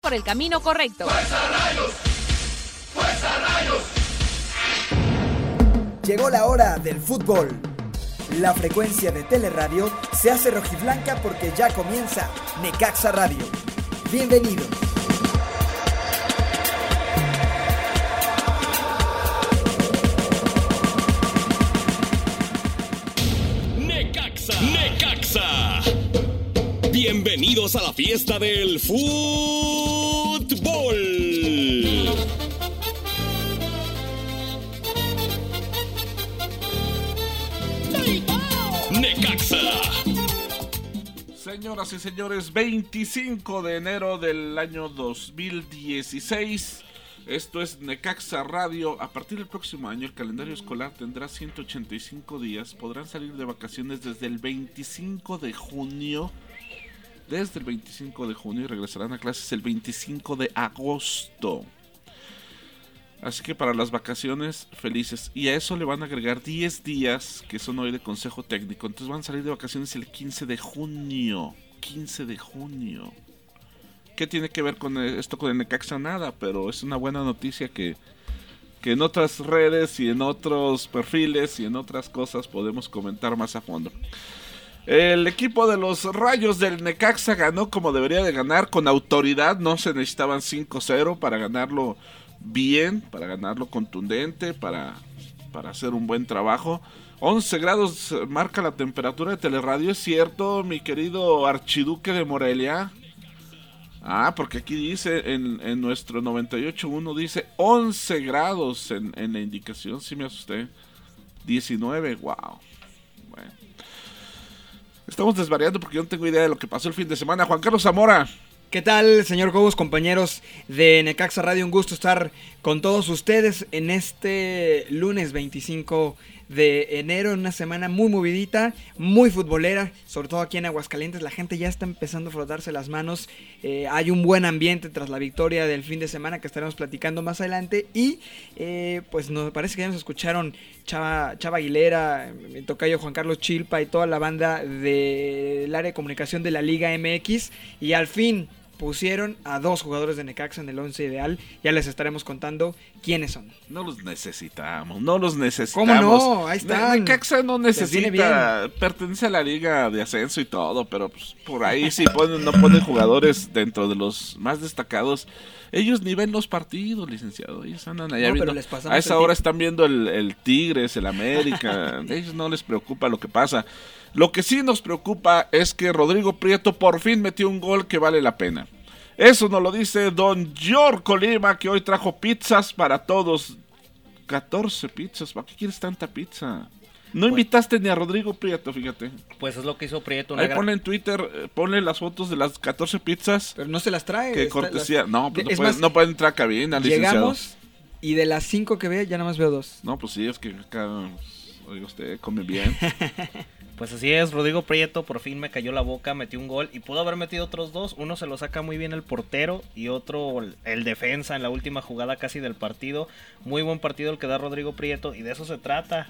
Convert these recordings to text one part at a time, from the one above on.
por el camino correcto. Llegó la hora del fútbol. La frecuencia de Teleradio se hace rojiblanca porque ya comienza Necaxa Radio. Bienvenidos. Bienvenidos a la fiesta del fútbol. Necaxa. Señoras y señores, 25 de enero del año 2016. Esto es Necaxa Radio. A partir del próximo año el calendario escolar tendrá 185 días. Podrán salir de vacaciones desde el 25 de junio. Desde el 25 de junio y regresarán a clases el 25 de agosto. Así que para las vacaciones felices. Y a eso le van a agregar 10 días que son hoy de consejo técnico. Entonces van a salir de vacaciones el 15 de junio. 15 de junio. ¿Qué tiene que ver con esto con el Necaxa? Nada, pero es una buena noticia que, que en otras redes y en otros perfiles y en otras cosas podemos comentar más a fondo. El equipo de los Rayos del Necaxa ganó como debería de ganar, con autoridad. No se necesitaban 5-0 para ganarlo bien, para ganarlo contundente, para, para hacer un buen trabajo. 11 grados marca la temperatura de Teleradio, ¿es cierto, mi querido Archiduque de Morelia? Ah, porque aquí dice, en, en nuestro 98.1 dice 11 grados en, en la indicación, sí me asusté. 19, wow. Bueno. Estamos desvariando porque yo no tengo idea de lo que pasó el fin de semana. Juan Carlos Zamora. ¿Qué tal, señor Cobos, compañeros de Necaxa Radio? Un gusto estar con todos ustedes en este lunes 25 de enero, en una semana muy movidita, muy futbolera, sobre todo aquí en Aguascalientes. La gente ya está empezando a frotarse las manos. Eh, hay un buen ambiente tras la victoria del fin de semana que estaremos platicando más adelante. Y eh, pues nos parece que ya nos escucharon Chava, Chava Aguilera, mi tocayo Juan Carlos Chilpa y toda la banda del área de comunicación de la Liga MX. Y al fin pusieron a dos jugadores de Necaxa en el 11 ideal. Ya les estaremos contando quiénes son. No los necesitamos, no los necesitamos. ¿Cómo no? Ahí están. Necaxa no necesita, pertenece a la liga de ascenso y todo, pero pues, por ahí sí ponen, no ponen jugadores dentro de los más destacados. Ellos ni ven los partidos, licenciado. Ellos andan allá No, viendo. A esa hora están viendo el, el Tigres, el América. Ellos no les preocupa lo que pasa. Lo que sí nos preocupa es que Rodrigo Prieto por fin metió un gol que vale la pena. Eso nos lo dice Don George Colima, que hoy trajo pizzas para todos. 14 pizzas, ¿para qué quieres tanta pizza? No invitaste ni a Rodrigo Prieto, fíjate. Pues es lo que hizo Prieto. Ahí gran- ponle en Twitter, eh, ponle las fotos de las 14 pizzas. Pero no se las trae. Que cortesía. las- No, pues no, pueden, más, no pueden entrar a cabina, licenciado. Llegamos y de las cinco que veo ya nada más veo dos. No, pues sí, es que acá, oiga usted, come bien. Pues así es, Rodrigo Prieto por fin me cayó la boca, metió un gol y pudo haber metido otros dos. Uno se lo saca muy bien el portero y otro el- defensa en la última jugada casi del partido. Muy buen partido el que da Rodrigo Prieto y de eso se trata.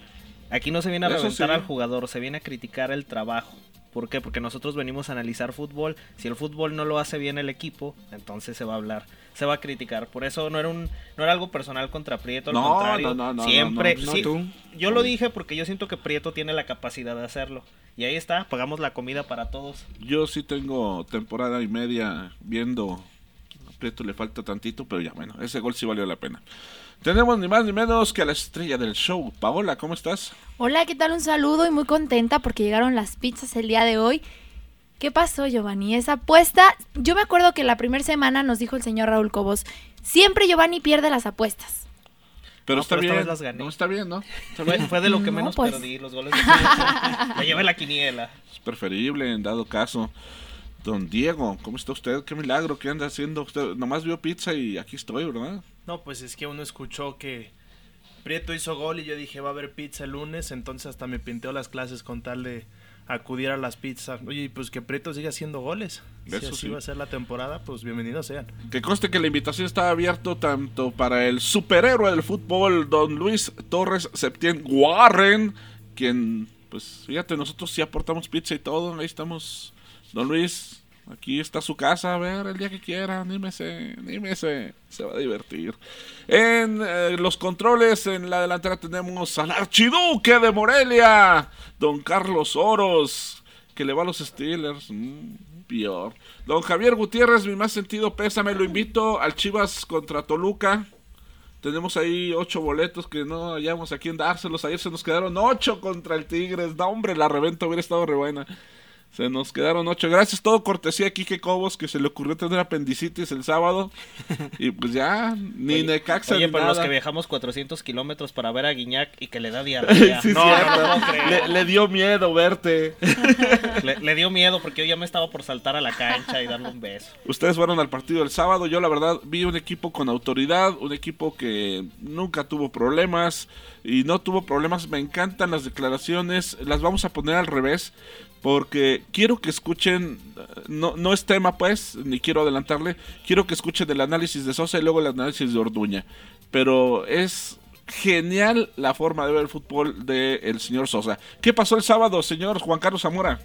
Aquí no se viene a Eso reventar sí. al jugador, se viene a criticar el trabajo. ¿Por qué? Porque nosotros venimos a analizar fútbol. Si el fútbol no lo hace bien el equipo, entonces se va a hablar, se va a criticar. Por eso no era un, no era algo personal contra Prieto, al No, contrario. no, no, no, siempre, sí, tú. yo lo dije porque yo siento que Prieto tiene la capacidad de hacerlo. Y ahí está, pagamos la comida para todos. Yo sí tengo temporada y media viendo. A Prieto le falta tantito, pero ya bueno, ese gol sí valió la pena. Tenemos ni más ni menos que a la estrella del show. Paola, ¿cómo estás? Hola, ¿qué tal? Un saludo y muy contenta porque llegaron las pizzas el día de hoy. ¿Qué pasó, Giovanni? Esa apuesta, yo me acuerdo que la primera semana nos dijo el señor Raúl Cobos, siempre Giovanni pierde las apuestas. Pero No, está pero bien. vez las gané. No, está bien, ¿no? Está Fue, de lo que No, menos pues. perdí, los goles de. Me llevé la quiniela. Es preferible en dado caso. Don Diego, ¿cómo está usted? Qué milagro, ¿qué anda haciendo usted? Nomás vio pizza y aquí estoy, ¿verdad? No, pues es que uno escuchó que Prieto hizo gol y yo dije va a haber pizza el lunes, entonces hasta me pinteó las clases con tal de acudir a las pizzas. Oye, pues que Prieto siga haciendo goles. Si Eso así sí. va a ser la temporada, pues bienvenidos sean. Que conste que la invitación está abierta tanto para el superhéroe del fútbol, don Luis Torres Septién Warren, quien, pues fíjate, nosotros sí aportamos pizza y todo, ahí estamos. Don Luis, Aquí está su casa, a ver, el día que quiera, anímese, anímese, se va a divertir. En eh, los controles, en la delantera tenemos al archiduque de Morelia, don Carlos Oros, que le va a los Steelers, mm, peor. Don Javier Gutiérrez, mi más sentido pésame, lo invito al Chivas contra Toluca. Tenemos ahí ocho boletos que no hallamos a quién dárselos. Ayer se nos quedaron ocho contra el Tigres. No, hombre, la reventa hubiera estado re buena. Se nos quedaron ocho. Gracias, todo cortesía a Kike Cobos, que se le ocurrió tener apendicitis el sábado. Y pues ya, ni Oye, Necaxa Oye, ni pero los que viajamos 400 kilómetros para ver a Guiñac y que le da diarrea. Sí, no, no le, le dio miedo verte. Le, le dio miedo porque yo ya me estaba por saltar a la cancha y darle un beso. Ustedes fueron al partido el sábado. Yo, la verdad, vi un equipo con autoridad. Un equipo que nunca tuvo problemas. Y no tuvo problemas. Me encantan las declaraciones. Las vamos a poner al revés. Porque quiero que escuchen. No, no es tema, pues. Ni quiero adelantarle. Quiero que escuchen el análisis de Sosa y luego el análisis de Orduña. Pero es genial la forma de ver el fútbol del señor Sosa. ¿Qué pasó el sábado, señor Juan Carlos Zamora?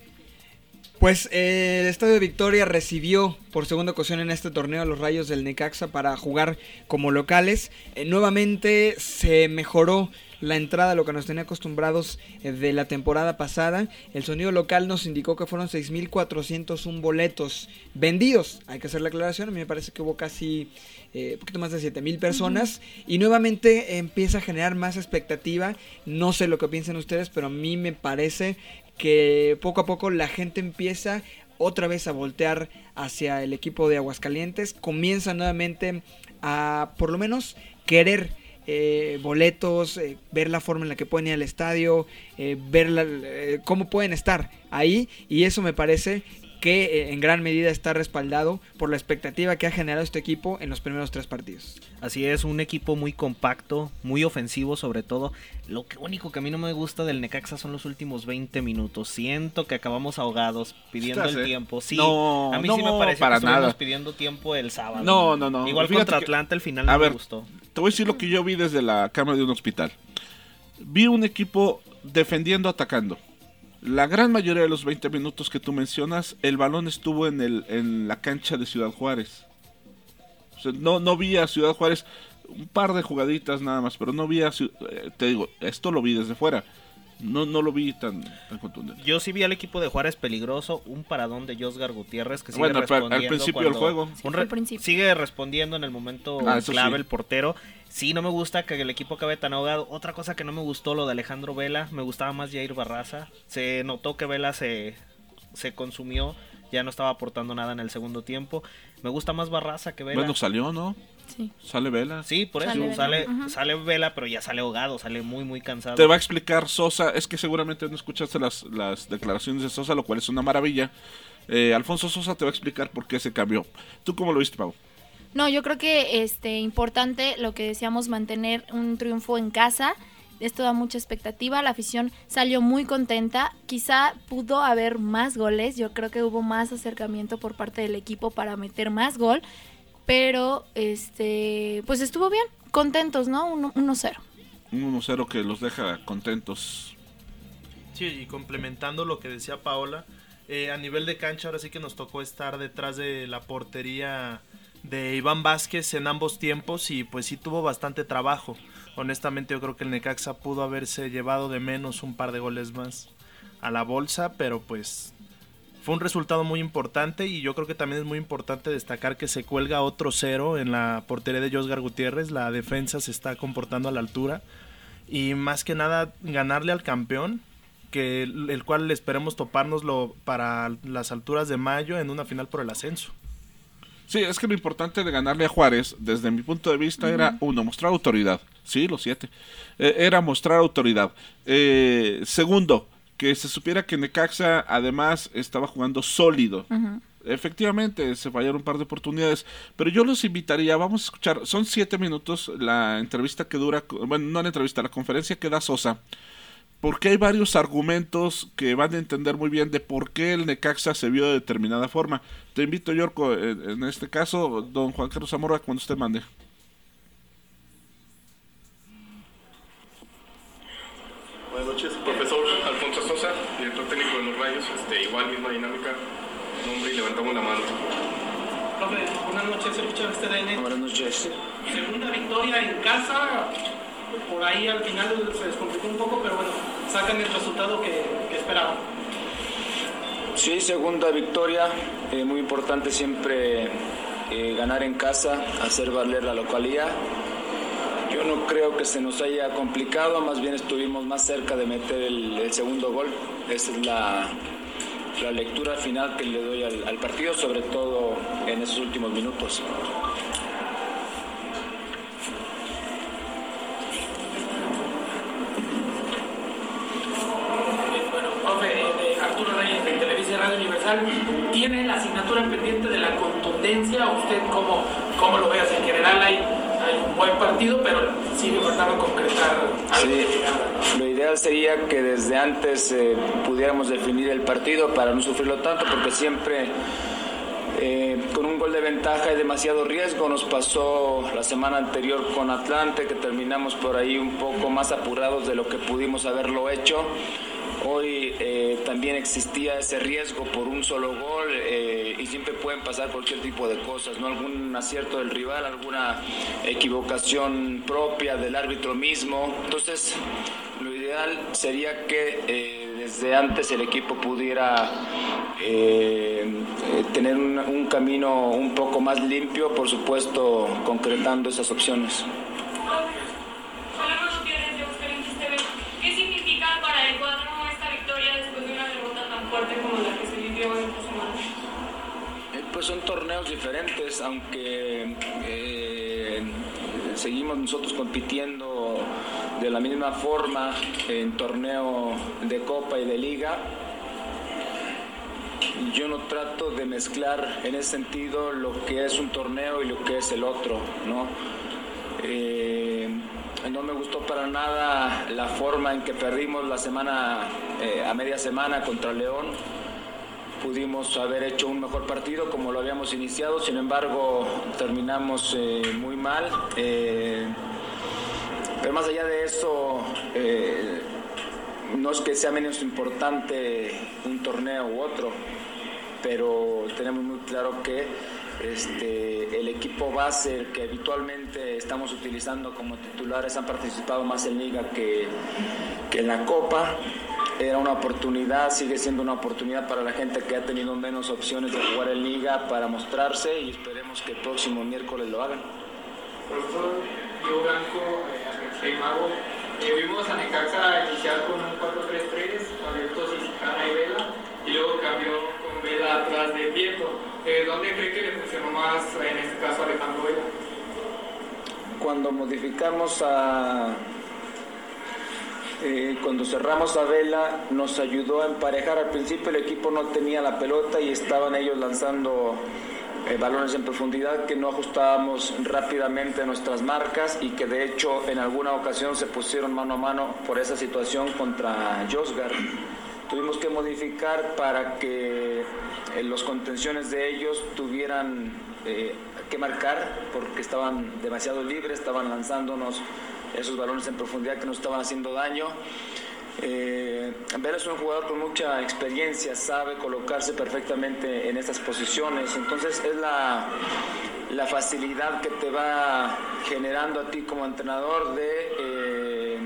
Pues eh, el Estadio Victoria recibió por segunda ocasión en este torneo a los Rayos del Necaxa para jugar como locales. Eh, nuevamente se mejoró la entrada a lo que nos tenía acostumbrados eh, de la temporada pasada. El sonido local nos indicó que fueron 6.401 boletos vendidos. Hay que hacer la aclaración, a mí me parece que hubo casi eh, un poquito más de 7.000 personas. Y nuevamente empieza a generar más expectativa. No sé lo que piensen ustedes, pero a mí me parece que poco a poco la gente empieza otra vez a voltear hacia el equipo de Aguascalientes, comienza nuevamente a por lo menos querer eh, boletos, eh, ver la forma en la que pueden ir al estadio, eh, ver la- eh, cómo pueden estar ahí y eso me parece que eh, en gran medida está respaldado por la expectativa que ha generado este equipo en los primeros tres partidos. Así es, un equipo muy compacto, muy ofensivo sobre todo. Lo que único que a mí no me gusta del Necaxa son los últimos 20 minutos. Siento que acabamos ahogados pidiendo el ¿eh? tiempo. Sí, No, a mí sí no, me pareció para que nada. pidiendo tiempo el sábado. No, no, no. Igual Fíjate contra que- Atlanta el final A no ver, me gustó. Te voy a decir lo que yo vi desde la cama de un hospital. Vi un equipo defendiendo, atacando. La gran mayoría de los 20 minutos que tú mencionas, el balón estuvo en, el, en la cancha de Ciudad Juárez. O sea, no, no vi a Ciudad Juárez un par de jugaditas nada más, pero no vi a eh, te digo, esto lo vi desde fuera. No, no lo vi tan, tan contundente. Yo sí vi al equipo de Juárez peligroso, un paradón de Josgar Gutiérrez que sigue Bueno, pero al respondiendo principio del juego. Sí, re- principio. sigue respondiendo en el momento Ah, clave sí. el portero. Sí, no me gusta que el equipo acabe tan ahogado. Otra cosa que no me gustó, lo de Alejandro Vela. Me gustaba más Jair Barraza. Se notó que Vela se, se consumió. Ya no estaba aportando nada en el segundo tiempo. Me gusta más Barraza que Vela. Bueno, salió, ¿no? Sí. Sale Vela. sí, por Sale eso. Sale, sale Vela, pero ya sale ahogado. Sale muy, muy cansado. Te va a explicar Sosa, es que seguramente no escuchaste las, las declaraciones de Sosa, lo cual es una maravilla. Eh, Alfonso Sosa te va a explicar por qué se cambió. ¿Tú cómo lo viste, Pau? No, yo creo que este importante lo que decíamos mantener un triunfo en casa. Esto da mucha expectativa. La afición salió muy contenta. Quizá pudo haber más goles. Yo creo que hubo más acercamiento por parte del equipo para meter más gol. Pero este, pues estuvo bien. Contentos, ¿no? Uno- 1-0. Un 1-0 que los deja contentos. Sí, y complementando lo que decía Paola, eh, a nivel de cancha ahora sí que nos tocó estar detrás de la portería de Iván Vázquez en ambos tiempos y pues sí tuvo bastante trabajo. Honestamente yo creo que el Necaxa pudo haberse llevado de menos un par de goles más a la bolsa, pero pues fue un resultado muy importante y yo creo que también es muy importante destacar que se cuelga otro cero en la portería de Josgar Gutiérrez, la defensa se está comportando a la altura y más que nada ganarle al campeón, que el, el cual esperemos topárnoslo para las alturas de mayo en una final por el ascenso. Sí, es que lo importante de ganarle a Juárez, desde mi punto de vista, era, uno, mostrar autoridad. Sí, los siete. Eh, era mostrar autoridad. Eh, segundo, que se supiera que Necaxa además estaba jugando sólido. Efectivamente, se fallaron un par de oportunidades, pero yo los invitaría, vamos a escuchar, son siete minutos la entrevista que dura, bueno, no la entrevista, la conferencia que da Sosa, porque hay varios argumentos que van a entender muy bien de por qué el Necaxa se vio de determinada forma. Te invito, Yorko, en, en este caso, don Juan Carlos Zamora, cuando usted mande. Levantamos la mano. Profe, buenas noches, escucha este DN. Buenas noches. Segunda victoria en casa. Por ahí al final se descomplicó un poco, pero bueno, sacan el resultado que, que esperaban. Sí, segunda victoria. Eh, muy importante siempre eh, ganar en casa, hacer valer la localidad. Yo no creo que se nos haya complicado, más bien estuvimos más cerca de meter el, el segundo gol. Esa es la, la lectura final que le doy al, partido, sobre todo en esos últimos minutos. Eh, Universal, ¿tiene la asignatura pendiente de la contundencia? ¿Usted cómo, cómo lo ve? En general hay, buen partido, pero concretar algo de llegada, ¿no? Lo ideal sería que desde antes eh, pudiéramos definir el partido para no sufrirlo tanto, porque siempre eh, con un gol de ventaja hay demasiado riesgo. Nos pasó la semana anterior con Atlante, que terminamos por ahí un poco más apurados de lo que pudimos haberlo hecho. Hoy eh, también existía ese riesgo por un solo gol eh, y siempre pueden pasar cualquier tipo de cosas, ¿no? Algún acierto del rival, alguna equivocación propia del árbitro mismo. Entonces, lo ideal sería que eh, desde antes el equipo pudiera eh, eh, tener un, un camino un poco más limpio, por supuesto, concretando esas opciones. Pues son torneos diferentes, aunque eh, seguimos nosotros compitiendo de la misma forma en torneo de copa y de liga. Yo no trato de mezclar en ese sentido lo que es un torneo y lo que es el otro, ¿no? Eh, no me gustó para nada la forma en que perdimos la semana, eh, a media semana contra León pudimos haber hecho un mejor partido como lo habíamos iniciado, sin embargo terminamos eh, muy mal. eh, pero más allá de eso, eh, no es que sea menos importante un torneo u otro, pero tenemos muy claro que este, el equipo base que habitualmente estamos utilizando como titulares han participado más en liga que, que en la Copa. Era una oportunidad, sigue siendo una oportunidad para la gente que ha tenido menos opciones de jugar en liga para mostrarse y esperemos que el próximo miércoles lo hagan. Profesor Diego Blanco, eh, Mago, eh, vimos a Necaxa iniciar con un 4-3-3, Alberto Ciscana y Vela, y luego cambió con Vela atrás de Prieto. Eh, ¿Dónde cree que le funcionó más, en este caso, a Alejandro Vela? Cuando modificamos a... eh, cuando cerramos a Vela nos ayudó a emparejar. Al principio el equipo no tenía la pelota y estaban ellos lanzando eh, balones en profundidad que no ajustábamos rápidamente a nuestras marcas y que de hecho en alguna ocasión se pusieron mano a mano por esa situación contra Josgar. Tuvimos que modificar para que eh, los contenciones de ellos tuvieran eh, que marcar porque estaban demasiado libres, estaban lanzándonos esos balones en profundidad que nos estaban haciendo daño. Eh, es un jugador con mucha experiencia, sabe colocarse perfectamente en estas posiciones, entonces es la, la facilidad que te va generando a ti como entrenador de eh,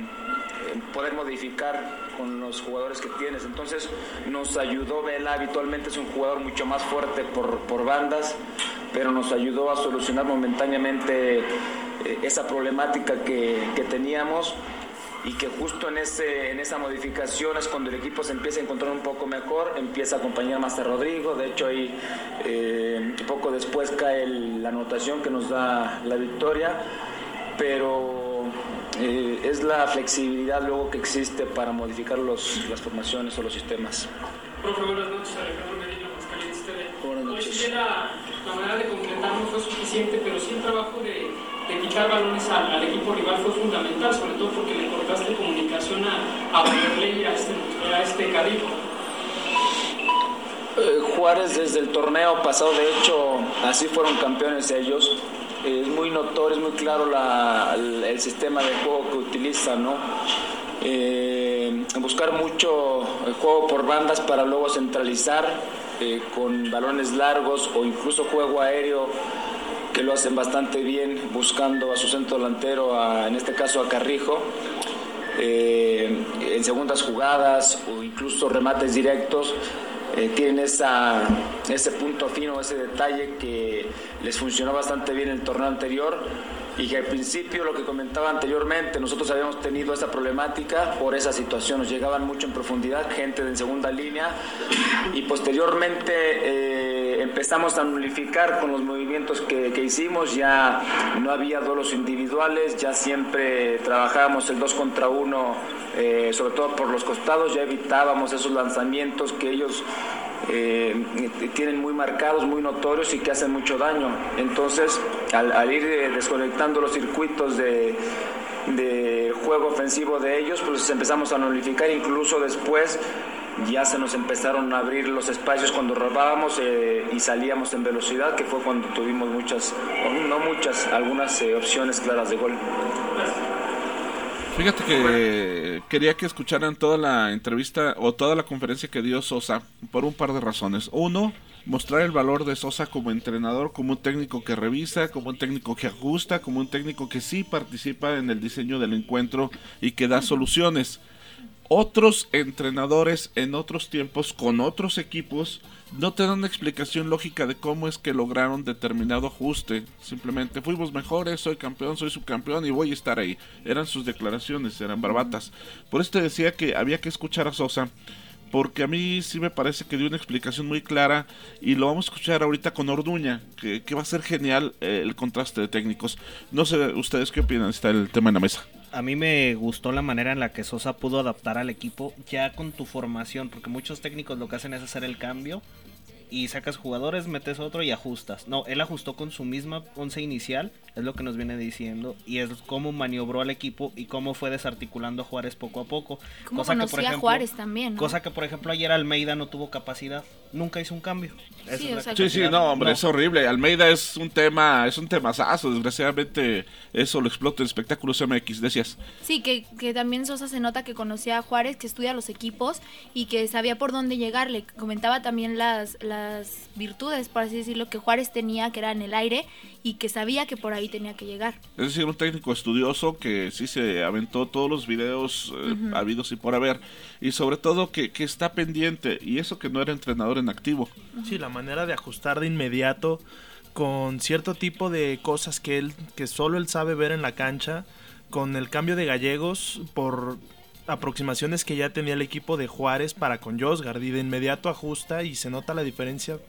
poder modificar con los jugadores que tienes. Entonces nos ayudó Vela, habitualmente es un jugador mucho más fuerte por, por bandas, pero nos ayudó a solucionar momentáneamente eh, esa problemática que, que teníamos y que justo en, ese, en esa modificación es cuando el equipo se empieza a encontrar un poco mejor, empieza a acompañar más a Rodrigo, de hecho ahí eh, poco después cae la anotación que nos da la victoria, pero eh, es la flexibilidad luego que existe para modificar los, las formaciones o los sistemas. Profe, buenas noches, Alejandro Medina, Mascalientes TV. Buenas noches. la, la manera de concretar no fue suficiente, pero sí el trabajo de, de quitar balones al, al equipo rival fue fundamental, sobre todo porque le cortaste comunicación a, a y a este, a este. Eh, Juárez desde el torneo pasado, de hecho, así fueron campeones ellos. Eh, Es muy notorio, es muy claro la- el, sistema de juego que utilizan, ¿no? Eh, buscar mucho el juego por bandas para luego centralizar eh, con balones largos o incluso juego aéreo que lo hacen bastante bien buscando a su centro delantero, a- en este caso a Carrijo. En segundas jugadas o incluso remates directos eh, tienen esa, ese punto fino, ese detalle que les funcionó bastante bien el torneo anterior y que al principio, lo que comentaba anteriormente, nosotros habíamos tenido esa problemática por esa situación, nos llegaban mucho en profundidad, gente de segunda línea. Y posteriormente eh, empezamos a nulificar con los movimientos que, que hicimos, ya no había duelos individuales, ya siempre trabajábamos el 2 contra 1, eh, sobre todo por los costados, ya evitábamos esos lanzamientos que ellos eh, tienen muy marcados, muy notorios y que hacen mucho daño. Entonces, al, al ir eh, desconectando los circuitos de, juego ofensivo de ellos, pues empezamos a nulificar, incluso después ya se nos empezaron a abrir los espacios cuando robábamos eh, y salíamos en velocidad, que fue cuando tuvimos muchas, no muchas, algunas eh, opciones claras de gol. Fíjate que quería que escucharan toda la entrevista o toda la conferencia que dio Sosa por un par de razones. Uno, mostrar el valor de Sosa como entrenador, como un técnico que revisa, como un técnico que ajusta, como un técnico que sí participa en el diseño del encuentro y que da soluciones. Otros entrenadores en otros tiempos con otros equipos no te dan una explicación lógica de cómo es que lograron determinado ajuste. Simplemente fuimos mejores, soy campeón, soy subcampeón y voy a estar ahí. Eran sus declaraciones, eran barbatas. Por eso te decía que había que escuchar a Sosa. Porque a mí sí me parece que dio una explicación muy clara y lo vamos a escuchar ahorita con Orduña, que, va a ser genial eh, el contraste de técnicos. No sé ustedes qué opinan, está el tema en la mesa. A mí me gustó la manera en la que Sosa pudo adaptar al equipo ya con tu formación, porque muchos técnicos lo que hacen es hacer el cambio y sacas jugadores, metes otro y ajustas. No, él ajustó con su misma once inicial, es lo que nos viene diciendo, y es cómo maniobró al equipo y cómo fue desarticulando a Juárez poco a poco. Cosa que, por a ejemplo, Juárez también, ¿no? Cosa que, por ejemplo, ayer Almeida no tuvo capacidad, nunca hizo un cambio. Sí, o sea, Sí, no, hombre, es horrible. Almeida es un tema, es un temazazo. Desgraciadamente, eso lo explota en espectáculos MX, decías. Sí, que, que también Sosa se nota que conocía a Juárez, que estudia los equipos y que sabía por dónde llegarle. Comentaba también las, las virtudes, por así decirlo, que Juárez tenía, que era en el aire, y que sabía que por ahí tenía que llegar. Es decir, un técnico estudioso que sí se aventó todos los videos eh, Ujú. habidos y por haber. Y sobre todo que, que está pendiente. Y eso que no era entrenador en activo. Sí, la manera de ajustar de inmediato con cierto tipo de cosas que él que solo él sabe ver en la cancha, con el cambio de gallegos por aproximaciones que ya tenía el equipo de Juárez para con Josgard y de inmediato ajusta y se nota la diferencia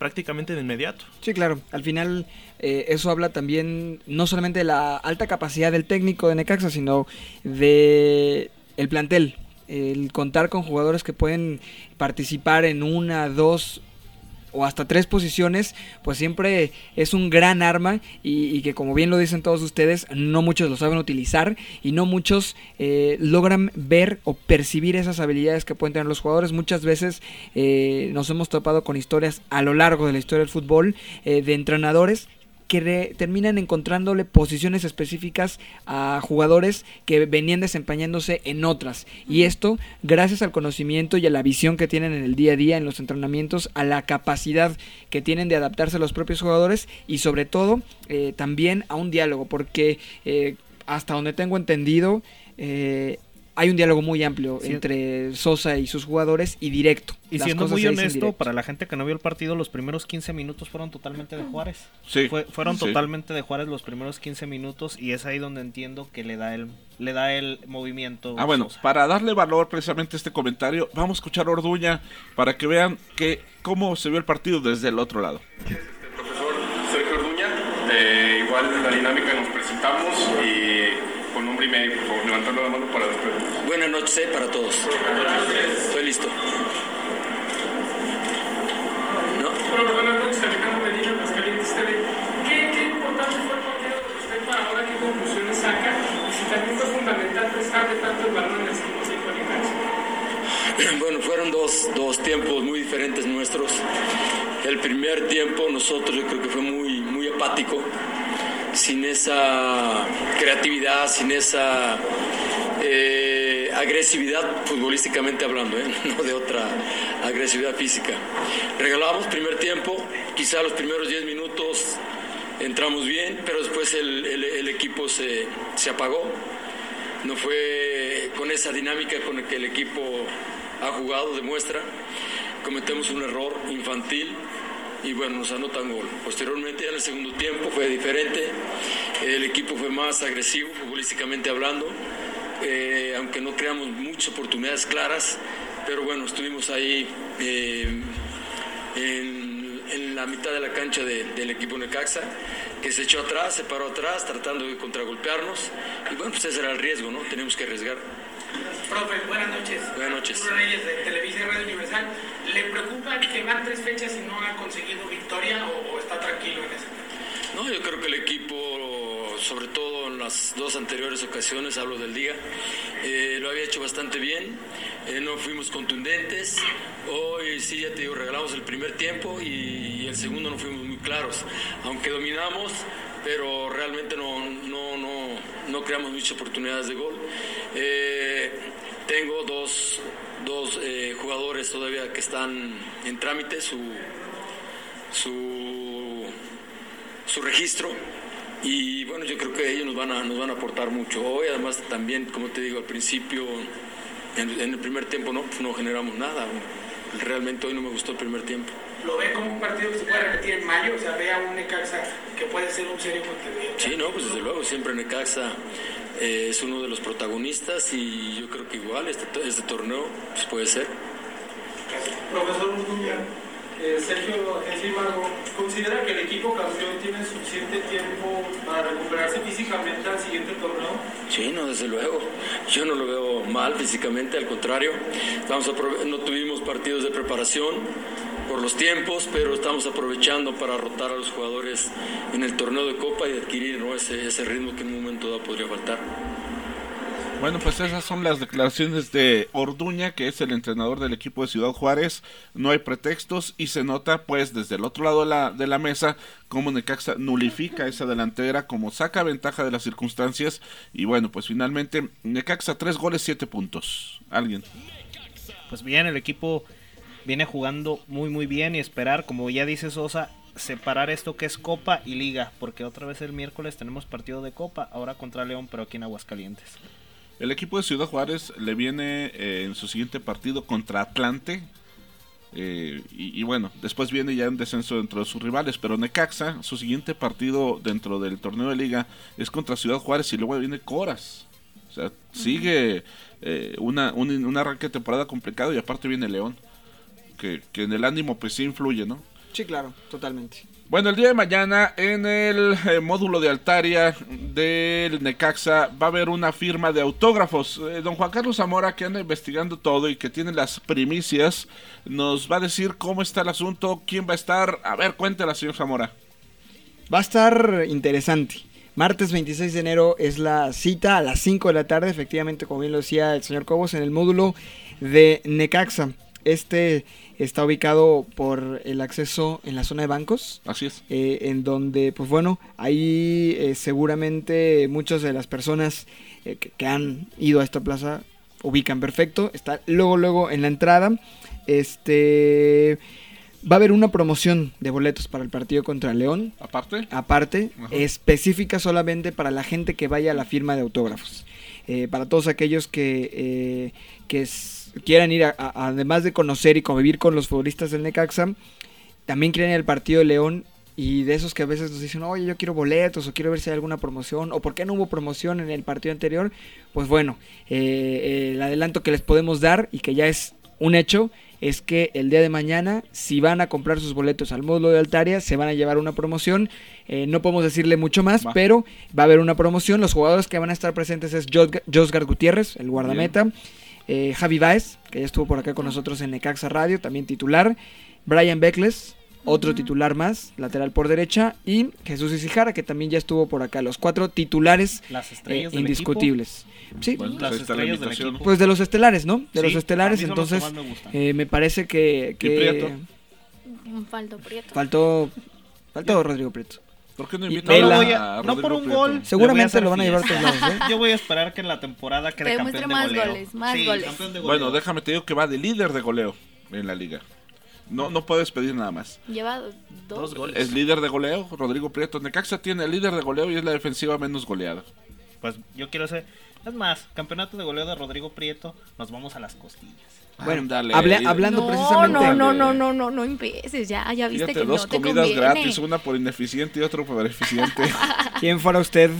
prácticamente de inmediato. Sí, claro. Al final eh, eso habla también no solamente de la alta capacidad del técnico de Necaxa, sino de el plantel. El contar con jugadores que pueden participar en una, dos o hasta tres posiciones, pues siempre es un gran arma y, que como bien lo dicen todos ustedes, no muchos lo saben utilizar y no muchos eh, logran ver o percibir esas habilidades que pueden tener los jugadores. Muchas veces eh, nos hemos topado con historias a lo largo de la historia del fútbol eh, de entrenadores que terminan encontrándole posiciones específicas a jugadores que venían desempeñándose en otras. Y esto gracias al conocimiento y a la visión que tienen en el día a día, en los entrenamientos, a la capacidad que tienen de adaptarse a los propios jugadores y sobre todo eh, también a un diálogo, porque eh, hasta donde tengo entendido... eh, hay un diálogo muy amplio Sí. entre Sosa y sus jugadores y directo. Y Las siendo muy honesto, para la gente que no vio el partido, los primeros 15 minutos fueron totalmente de Juárez. Sí, Fue- fueron sí. totalmente de Juárez los primeros 15 minutos y es ahí donde entiendo que le da el, le da el movimiento. Ah, bueno, Sosa. para darle valor precisamente a este comentario, vamos a escuchar a Orduña para que vean que cómo se vio el partido desde el otro lado. profesor Sergio Orduña. Eh, igual la dinámica nos presentamos y con nombre y medio, por favor, levantando la mano para despedirnos. Buenas noches eh, para todos. Estoy listo. Bueno, buenas noches, Alejandro Medina, Aguascalientes TV. ¿Qué, ¿Qué importante fue el partido de usted para ahora? ¿Qué conclusiones saca? Y si también fue fundamental prestarle tanto el balón en el 5 de cancha. Bueno, fueron dos, dos tiempos muy diferentes nuestros. El primer tiempo nosotros yo creo que fue muy, muy apático, sin esa creatividad, sin esa eh, agresividad futbolísticamente hablando, ¿eh? no de otra agresividad física. Regalamos primer tiempo, quizá los primeros 10 minutos entramos bien, pero después el equipo se, se apagó. No fue con esa dinámica con la que el equipo ha jugado, demuestra. Cometemos un error infantil y bueno, nos anotan gol. Posteriormente, en el segundo tiempo fue diferente. El equipo fue más agresivo, futbolísticamente hablando, eh, aunque no creamos muchas oportunidades claras, pero bueno, estuvimos ahí eh, en, en la mitad de la cancha de- del equipo Necaxa, que se echó atrás, se paró atrás, tratando de contragolpearnos. Y bueno, pues ese era el riesgo, ¿no? Tenemos que arriesgar. Profe, buenas noches. Buenas noches. Reyes de Televisa y Radio Universal. ¿Le preocupa que van tres fechas y no ha conseguido victoria o, está tranquilo en ese tema? No, yo creo que el equipo, sobre todo en las dos anteriores ocasiones, hablo del día, eh, lo había hecho bastante bien, eh, no fuimos contundentes, hoy sí, ya te digo, regalamos el primer tiempo y, el segundo no fuimos muy claros, aunque dominamos, pero realmente no, no, no, no creamos muchas oportunidades de gol. Eh, tengo dos, dos eh, jugadores todavía que están en trámite, su, su su registro. Y bueno yo creo que ellos nos van a nos van a aportar mucho. Hoy además también como te digo al principio en, en el primer tiempo no pues no generamos nada. Realmente hoy no me gustó el primer tiempo ¿Lo ve como un partido que se puede repetir en mayo? O sea, ve a un Necaxa que puede ser un serio contendiente. sí no pues desde luego siempre Necaxa eh, es uno de los protagonistas y yo creo que igual este, to- este torneo pues puede ser Profesor Urduña, eh, Sergio Encimago, ¿considera que el equipo campeón tiene suficiente tiempo para recuperarse físicamente al siguiente torneo? Sí, no, desde luego. Yo no lo veo mal físicamente, al contrario. Estamos aprove- no tuvimos partidos de preparación por los tiempos, pero estamos aprovechando para rotar a los jugadores en el torneo de Copa y adquirir ¿no? ese, ese ritmo que en un momento dado podría faltar. Bueno, pues esas son las declaraciones de Orduña, que es el entrenador del equipo de Ciudad Juárez. No hay pretextos y se nota, pues, desde el otro lado de la, de la mesa, cómo Necaxa nulifica esa delantera, cómo saca ventaja de las circunstancias. Y bueno, pues finalmente, Necaxa, tres goles, siete puntos. ¿Alguien? Pues bien, el equipo viene jugando muy muy bien y esperar, como ya dice Sosa, separar esto que es Copa y Liga, porque otra vez el miércoles tenemos partido de Copa, ahora contra León, pero aquí en Aguascalientes. El equipo de Ciudad Juárez le viene eh, en su siguiente partido contra Atlante. eh, y, y bueno, después viene ya un descenso dentro de sus rivales. Pero Necaxa, su siguiente partido dentro del torneo de liga es contra Ciudad Juárez y luego viene Coras. O sea, sigue eh, una, un, un arranque de temporada complicado y aparte viene León. Que, que en el ánimo pues sí influye, ¿no? Sí, claro, totalmente. Bueno, el día de mañana en el eh, módulo de Altaria del Necaxa va a haber una firma de autógrafos. Eh, don Juan Carlos Zamora, que anda investigando todo y que tiene las primicias, nos va a decir cómo está el asunto, quién va a estar. A ver, cuéntela, señor Zamora. Va a estar interesante. Martes 26 de enero es la cita a las 5 de la tarde, efectivamente, como bien lo decía el señor Cobos, en el módulo de Necaxa. Este está ubicado por el acceso en la zona de bancos. Así es. eh, en donde, pues bueno, ahí eh, seguramente muchas de las personas eh, que, que han ido a esta plaza ubican perfecto. Está luego, luego en la entrada. Este. Va a haber una promoción de boletos para el partido contra León. Aparte. Aparte, Ajá. específica solamente para la gente que vaya a la firma de autógrafos. Para todos aquellos que, que s- quieran ir, a- a- además de conocer y convivir con los futbolistas del Necaxa, también quieren ir al partido de León y de esos que a veces nos dicen, oye, yo quiero boletos o quiero ver si hay alguna promoción o por qué no hubo promoción en el partido anterior, pues bueno, eh, eh, el adelanto que les podemos dar y que ya es un hecho es que el día de mañana, si van a comprar sus boletos al módulo de Altaria, se van a llevar una promoción. Eh, no podemos decirle mucho más, Va. pero va a haber una promoción. Los jugadores que van a estar presentes es Josgar Gutiérrez, el guardameta. Eh, Javi Baez, que ya estuvo por acá con nosotros en Necaxa Radio, también titular. Brian Beckles, otro titular más, lateral por derecha. Y Jesús Isijara, que también ya estuvo por acá. Los cuatro titulares Las eh, indiscutibles. Sí, Bueno, pues Las estrellas del pues de los estelares, ¿no? De Sí, los estelares, los entonces me eh, me parece que, que Prieto? Falto Prieto. faltó faltó Rodrigo Prieto. ¿Por qué no invitan a, a- no por un Prieto? gol. Seguramente lo van a llevar fiesta. todos lados, ¿eh? Yo voy a esperar que en la temporada quede Que campeón demuestre de más goleo. goles, más Sí, goles. campeón de goleo. Bueno, déjame te digo que va de líder de goleo en la liga. No, no puedes pedir nada más. Lleva dos. Dos goles. Es líder de goleo, Rodrigo Prieto. Necaxa tiene el líder de goleo y es la defensiva menos goleada. Pues yo quiero ser. Es más, campeonato de goleo de Rodrigo Prieto, nos vamos a las costillas. Bueno, Ándale. hable- hablando No, precisamente. no, no, no, no, no, no empieces, ya, ya viste Fíjate, que dos no te comidas conviene. gratis, una por ineficiente y otra por eficiente. ¿Quién fuera usted?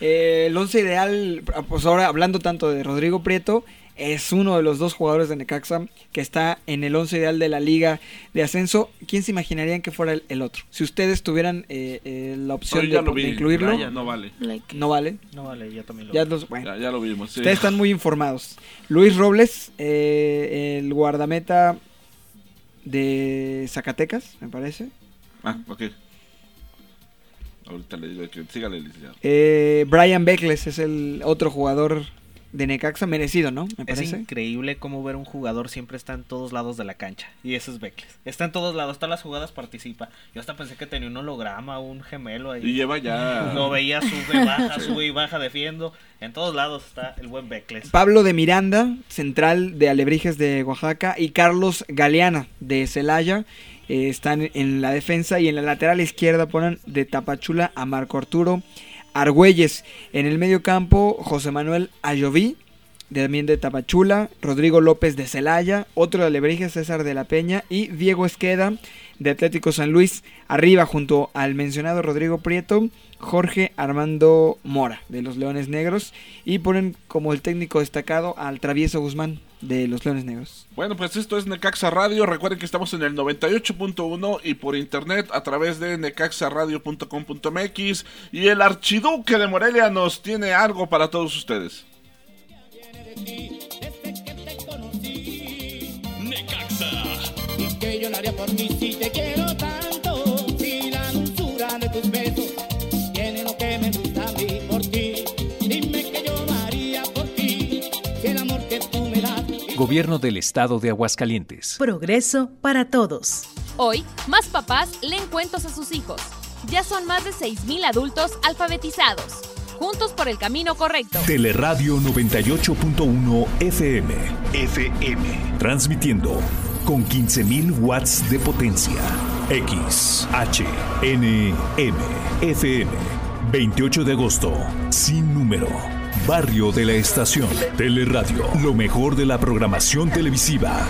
Eh, el once ideal, pues ahora hablando tanto de Rodrigo Prieto, es uno de los dos jugadores de Necaxa que está en el once ideal de la liga de ascenso. ¿Quién se imaginarían que fuera el, el otro? Si ustedes tuvieran eh, eh, la opción ya de, incluirlo, Ya, no vale. Like, no vale. No vale, yo también lo Ya, veo. los, bueno, Ya, ya lo vimos. sí. ustedes están muy informados. Luis Robles, eh, el guardameta de Zacatecas, me parece. Ah, ok. Ahorita le digo que sígale, licenciado. Eh, Brian Beckles es el otro jugador de Necaxa, merecido, ¿no? Me Es parece. increíble cómo ver un jugador siempre está en todos lados de la cancha. Y eso es Beckles. Está en todos lados, todas las jugadas participa. Yo hasta pensé que tenía un holograma, un gemelo ahí. Y lleva ya. Lo veía, sube, baja, sube y baja, defiendo. En todos lados está el buen Beckles. Pablo de Miranda, central de Alebrijes de Oaxaca, y Carlos Galeana de Celaya. eh, están en la defensa y en la lateral izquierda ponen de Tapachula a Marco Arturo Argüelles. En el medio campo, José Manuel Ayoví, también de Tapachula, Rodrigo López de Celaya, otro de Alebrijes, César de la Peña y Diego Esqueda de Atlético San Luis. Arriba, junto al mencionado Rodrigo Prieto, Jorge Armando Mora de los Leones Negros. Y ponen como el técnico destacado al Travieso Guzmán de los Leones Negros. Bueno, pues esto es Necaxa Radio. Recuerden que estamos en el 98.1 y por internet a través de necaxaradio.com.mx. Y el archiduque de Morelia nos tiene algo para todos ustedes. Necaxa. Y que yo lo haría por ti si te quiero Gobierno del Estado de Aguascalientes. Progreso para todos. Hoy, más papás leen cuentos a sus hijos. Ya son más de 6.000 adultos alfabetizados. Juntos por el camino correcto. Teleradio 98.1 FM. FM. Transmitiendo con 15.000 watts de potencia. X, H, N, M, FM. 28 de agosto. Sin número. Barrio de la estación. Teleradio. Lo mejor de la programación televisiva.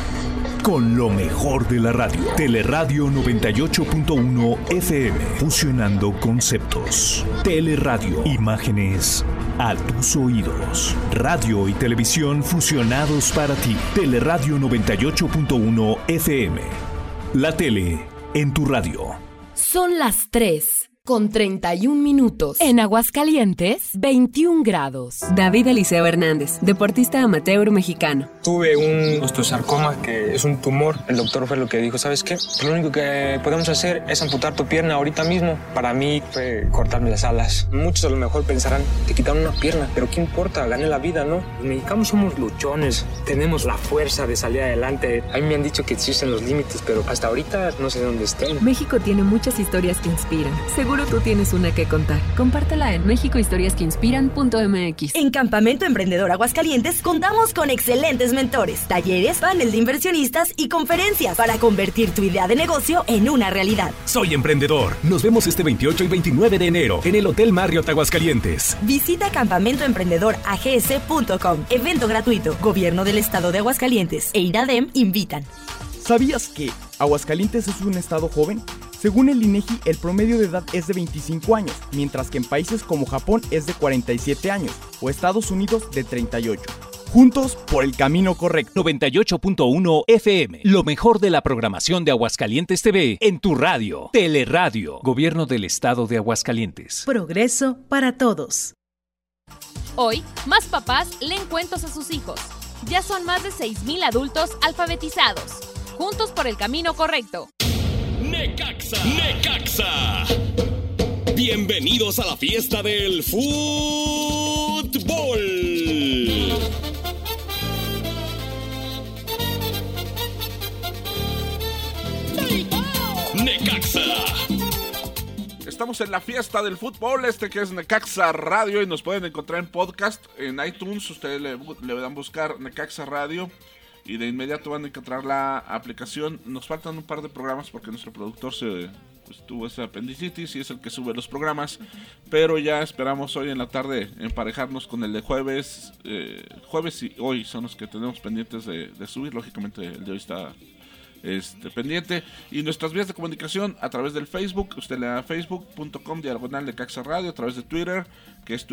Con lo mejor de la radio. Teleradio 98.1 FM. Fusionando conceptos. Teleradio. Imágenes a tus oídos. Radio y televisión fusionados para ti. Teleradio 98.1 FM. La tele en tu radio. Son las 3 con 31 minutos. En Aguascalientes, 21 grados. David Eliseo Hernández, deportista amateur mexicano. Tuve un osteosarcoma que es un tumor. El doctor fue lo que dijo, ¿sabes qué? Lo único que podemos hacer es amputar tu pierna ahorita mismo. Para mí fue cortarme las alas. Muchos a lo mejor pensarán, te quitaron una pierna, pero ¿qué importa? Gané la vida, ¿no? Los mexicanos somos luchones, tenemos la fuerza de salir adelante. A mí me han dicho que existen los límites, pero hasta ahorita no sé dónde estén. México tiene muchas historias que inspiran. Seguro tú tienes una que contar. Compártela en mexicohistoriasqueinspiran.mx. En Campamento Emprendedor Aguascalientes contamos con excelentes mentores, talleres, panel de inversionistas y conferencias para convertir tu idea de negocio en una realidad. Soy emprendedor. Nos vemos este 28 y 29 de enero en el Hotel Marriott Aguascalientes. Visita campamentoemprendedorags.com. Evento gratuito. Gobierno del Estado de Aguascalientes e IRADEM invitan. ¿Sabías que Aguascalientes es un estado joven? Según el INEGI, el promedio de edad es de 25 años, mientras que en países como Japón es de 47 años o Estados Unidos de 38. Juntos por el camino correcto. 98.1 FM. Lo mejor de la programación de Aguascalientes TV en tu radio. Teleradio. Gobierno del Estado de Aguascalientes. Progreso para todos. Hoy, más papás leen cuentos a sus hijos. Ya son más de 6.000 adultos alfabetizados. Juntos por el camino correcto. Necaxa. Necaxa. Bienvenidos a la fiesta del fútbol. Necaxa. estamos en la fiesta del fútbol, este que es Necaxa Radio y nos pueden encontrar en podcast, en iTunes, ustedes le, le dan buscar Necaxa Radio y de inmediato van a encontrar la aplicación. Nos faltan un par de programas porque nuestro productor se pues, tuvo esa apendicitis y es el que sube los programas, pero ya esperamos hoy en la tarde emparejarnos con el de jueves, eh, jueves y hoy son los que tenemos pendientes de, subir, lógicamente el de hoy está este, pendiente. Y nuestras vías de comunicación a través del Facebook, usted le da facebook.com diagonal de Caxa Radio, a través de Twitter, que es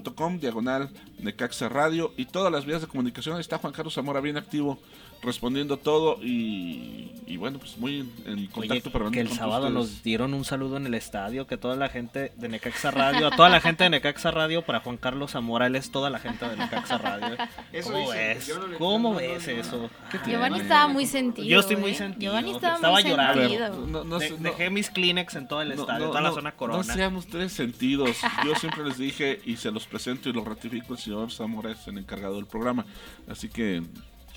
twitter.com diagonal de Caxa Radio, y todas las vías de comunicación. Ahí está Juan Carlos Zamora bien activo respondiendo todo y, y bueno, pues muy en, contacto Oye, permanente que el con sábado ustedes. nos dieron un saludo en el estadio, que toda la gente de Necaxa Radio, a toda la gente de Necaxa Radio, para Juan Carlos Zamora, él es toda la gente de Necaxa Radio. Eso ¿Cómo ves? no le- ¿Cómo no, no, ves no, no. eso? ¿Qué Giovanni estaba muy sentido. Yo estoy muy ¿eh? sentido. Giovanni estaba, Estaba muy llorando. sentido. No, no, De- no- dejé mis Kleenex en todo el No, estadio, no, toda la no, zona No corona. sean ustedes sentidos. Yo siempre les dije y se los presento y lo ratifico. El señor Zamora es el encargado del programa. Así que.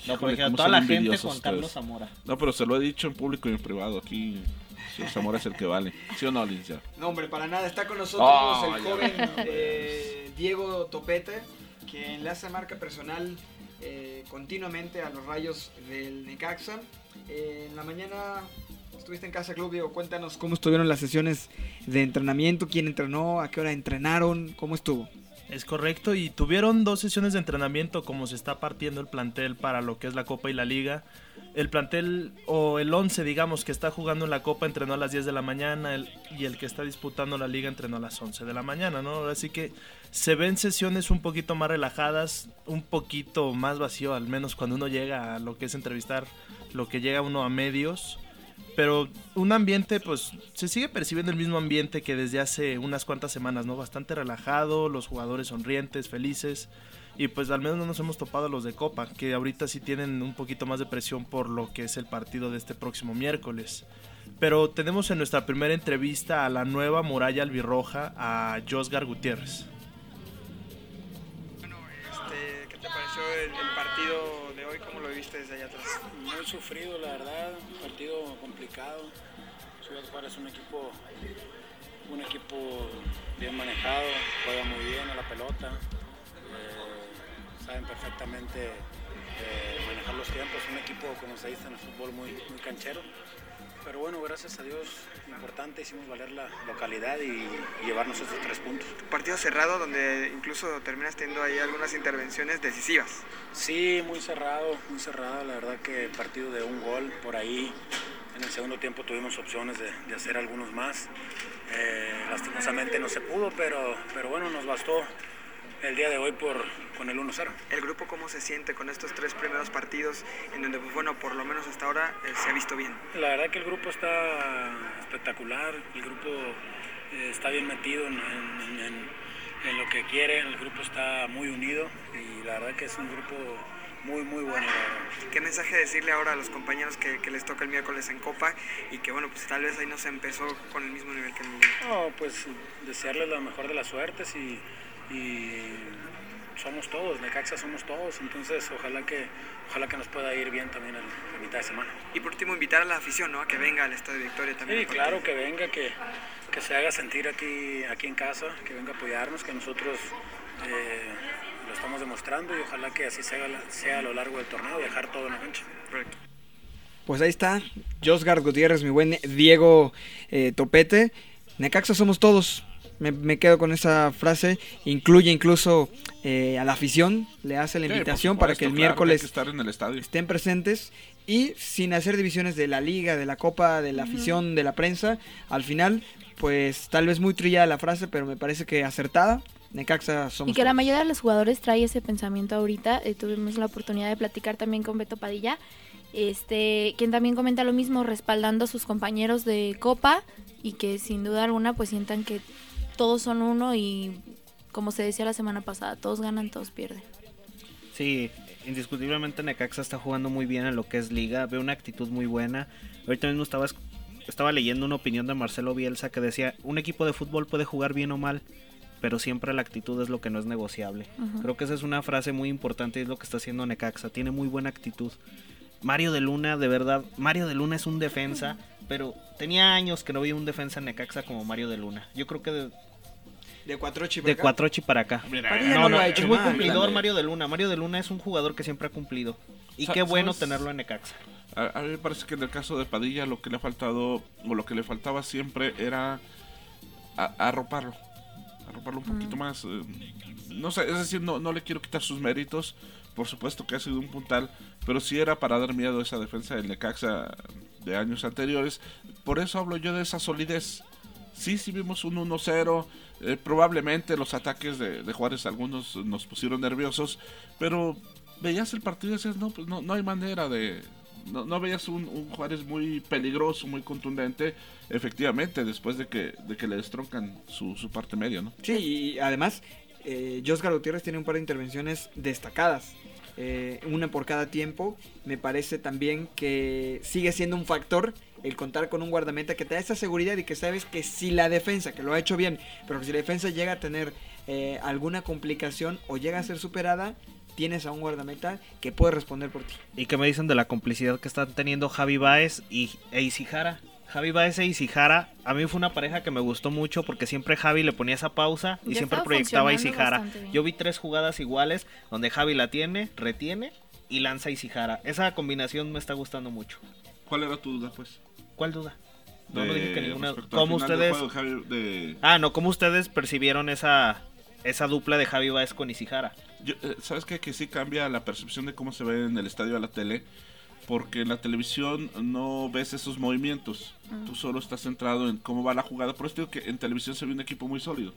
No, cómo toda la gente Juan Carlos. Zamora. No, pero se lo he dicho en público y en privado. Aquí, el Zamora es el que vale. ¿Sí o no, Lincia? No, hombre, para nada. Está con nosotros Oh, el joven eh, Diego Topete, que le hace marca personal eh, continuamente a los rayos del Necaxa. Eh, en la mañana estuviste en Casa Club, Diego. Cuéntanos cómo estuvieron las sesiones de entrenamiento, quién entrenó, a qué hora entrenaron, cómo estuvo. Es correcto, y tuvieron dos sesiones de entrenamiento como se está partiendo el plantel para lo que es la Copa y la Liga. El plantel o el 11, digamos, que está jugando en la Copa entrenó a las 10 de la mañana y el que está disputando la Liga entrenó a las 11 de la mañana, ¿no? Así que se ven sesiones un poquito más relajadas, un poquito más vacío, al menos cuando uno llega a lo que es entrevistar, lo que llega uno a medios. Pero un ambiente, pues, se sigue percibiendo el mismo ambiente que desde hace unas cuantas semanas, ¿no? Bastante relajado, los jugadores sonrientes, felices. Y pues al menos no nos hemos topado los de Copa, que ahorita sí tienen un poquito más de presión por lo que es el partido de este próximo miércoles. Pero tenemos en nuestra primera entrevista a la nueva muralla albirroja, a Josgar Gutiérrez. Este, ¿Qué te pareció el, partido ¿Cómo lo viste desde allá atrás? Muy sufrido, la verdad, un partido complicado. Ciudad Juárez es un equipo, un equipo bien manejado, juega muy bien a la pelota, eh, saben perfectamente eh, manejar los tiempos, un equipo, como se dice en el fútbol, muy, muy canchero. Pero bueno, gracias a Dios, importante, hicimos valer la localidad y, y llevarnos estos tres puntos. Partido cerrado donde incluso terminas teniendo ahí algunas intervenciones decisivas. Sí, muy cerrado, muy cerrado. La verdad que partido de un gol por ahí. En el segundo tiempo tuvimos opciones de, de hacer algunos más. Eh, lastimosamente no se pudo, pero, pero bueno, nos bastó el día de hoy por, con el 1-0. ¿El grupo cómo se siente con estos tres primeros partidos en donde, pues, bueno, por lo menos hasta ahora eh, se ha visto bien? La verdad que el grupo está espectacular, el grupo eh, está bien metido en, en- en- en lo que quiere, el grupo está muy unido y la verdad que es un grupo muy, muy bueno. ¿Qué mensaje decirle ahora a los compañeros que, que les toca el miércoles en Copa y que, bueno, pues tal vez ahí no se empezó con el mismo nivel que en el? No, pues desearles la mejor de las suertes y, y somos todos, Necaxa somos todos, entonces ojalá que, ojalá que nos pueda ir bien también en, mitad de semana. Y por último, invitar a la afición, ¿no? A que venga al Estadio Victoria también. Sí, claro, que venga, que, que se haga sentir aquí, aquí en casa, que venga a apoyarnos, que nosotros eh, lo estamos demostrando y ojalá que así sea, sea a lo largo del torneo, dejar todo en la cancha. Pues ahí está, Josgar Gutiérrez, mi buen Diego eh, Topete. Necaxa somos todos. Me, me quedo con esa frase. Incluye incluso eh, a la afición. Le hace la Sí, invitación para que el claro, miércoles hay que estar en el estadio. estén presentes. Y sin hacer divisiones de la liga, de la copa, de la afición, de la prensa. Al final, pues tal vez muy trillada la frase, pero me parece que acertada. Necaxa somos Y que la mayoría de los jugadores trae ese pensamiento ahorita. Eh, tuvimos la oportunidad de platicar también con Beto Padilla, este, quien también comenta lo mismo, respaldando a sus compañeros de Copa y que sin duda alguna pues sientan que todos son uno y como se decía la semana pasada, todos ganan, todos pierden. Sí, indiscutiblemente Necaxa está jugando muy bien en lo que es liga, veo una actitud muy buena. Ahorita mismo estaba, estaba leyendo una opinión de Marcelo Bielsa que decía, un equipo de fútbol puede jugar bien o mal, pero siempre la actitud es lo que no es negociable. Creo que esa es una frase muy importante y es lo que está haciendo Necaxa, tiene muy buena actitud. Mario de Luna, de verdad, Mario de Luna es un defensa pero tenía años que no vi un defensa en Necaxa como Mario de Luna. Yo creo que de, De Cuatrochi para de acá. Cuatrochi para acá. No, no no, lo ha es hecho muy mal. cumplidor Mario de Luna. Mario de Luna es un jugador que siempre ha cumplido. Y Sa- qué bueno ¿sabes? tenerlo en Necaxa. A, a mí me parece que en el caso de Padilla lo que le ha faltado, o lo que le faltaba siempre era a- arroparlo. Arroparlo un poquito más. eh, no sé, es decir, no, no le quiero quitar sus méritos. Por supuesto que ha sido un puntal, pero sí era para dar miedo a esa defensa del Necaxa de años anteriores. Por eso hablo yo de esa solidez. Sí, sí vimos un 1-0. Eh, probablemente los ataques de, Juárez algunos nos pusieron nerviosos, pero veías el partido y decías, no, pues no, no hay manera de... No, no veías un, un Juárez muy peligroso, muy contundente, efectivamente, después de que, de que le destroncan su, su parte media, ¿no? Sí, y además, eh, Josgar Gutiérrez tiene un par de intervenciones destacadas. Eh, una por cada tiempo. Me parece también que sigue siendo un factor el contar con un guardameta que te da esa seguridad y que sabes que si la defensa, que lo ha hecho bien, pero que si la defensa llega a tener eh, alguna complicación o llega a ser superada, tienes a un guardameta que puede responder por ti. ¿Y qué me dicen de la complicidad que están teniendo Javi Baez y e Isijara? Javi Baez e Isijara, a mí fue una pareja que me gustó mucho porque siempre Javi le ponía esa pausa y Ya siempre proyectaba a Isijara. Yo vi tres jugadas iguales donde Javi la tiene, retiene y lanza a Isijara. Esa combinación me está gustando mucho. ¿Cuál era tu duda, pues? ¿Cuál duda? No, no dije que ninguna. ¿Cómo ustedes? juego, Javi, de- Ah, no, ¿cómo ustedes percibieron esa, esa dupla de Javi Baez con Isijara? Yo, eh, ¿Sabes qué? Que sí cambia la percepción de cómo se ve en el estadio a la tele. Porque en la televisión no ves esos movimientos. Mm. Tú solo estás centrado en cómo va la jugada. Por eso digo que en televisión se ve un equipo muy sólido.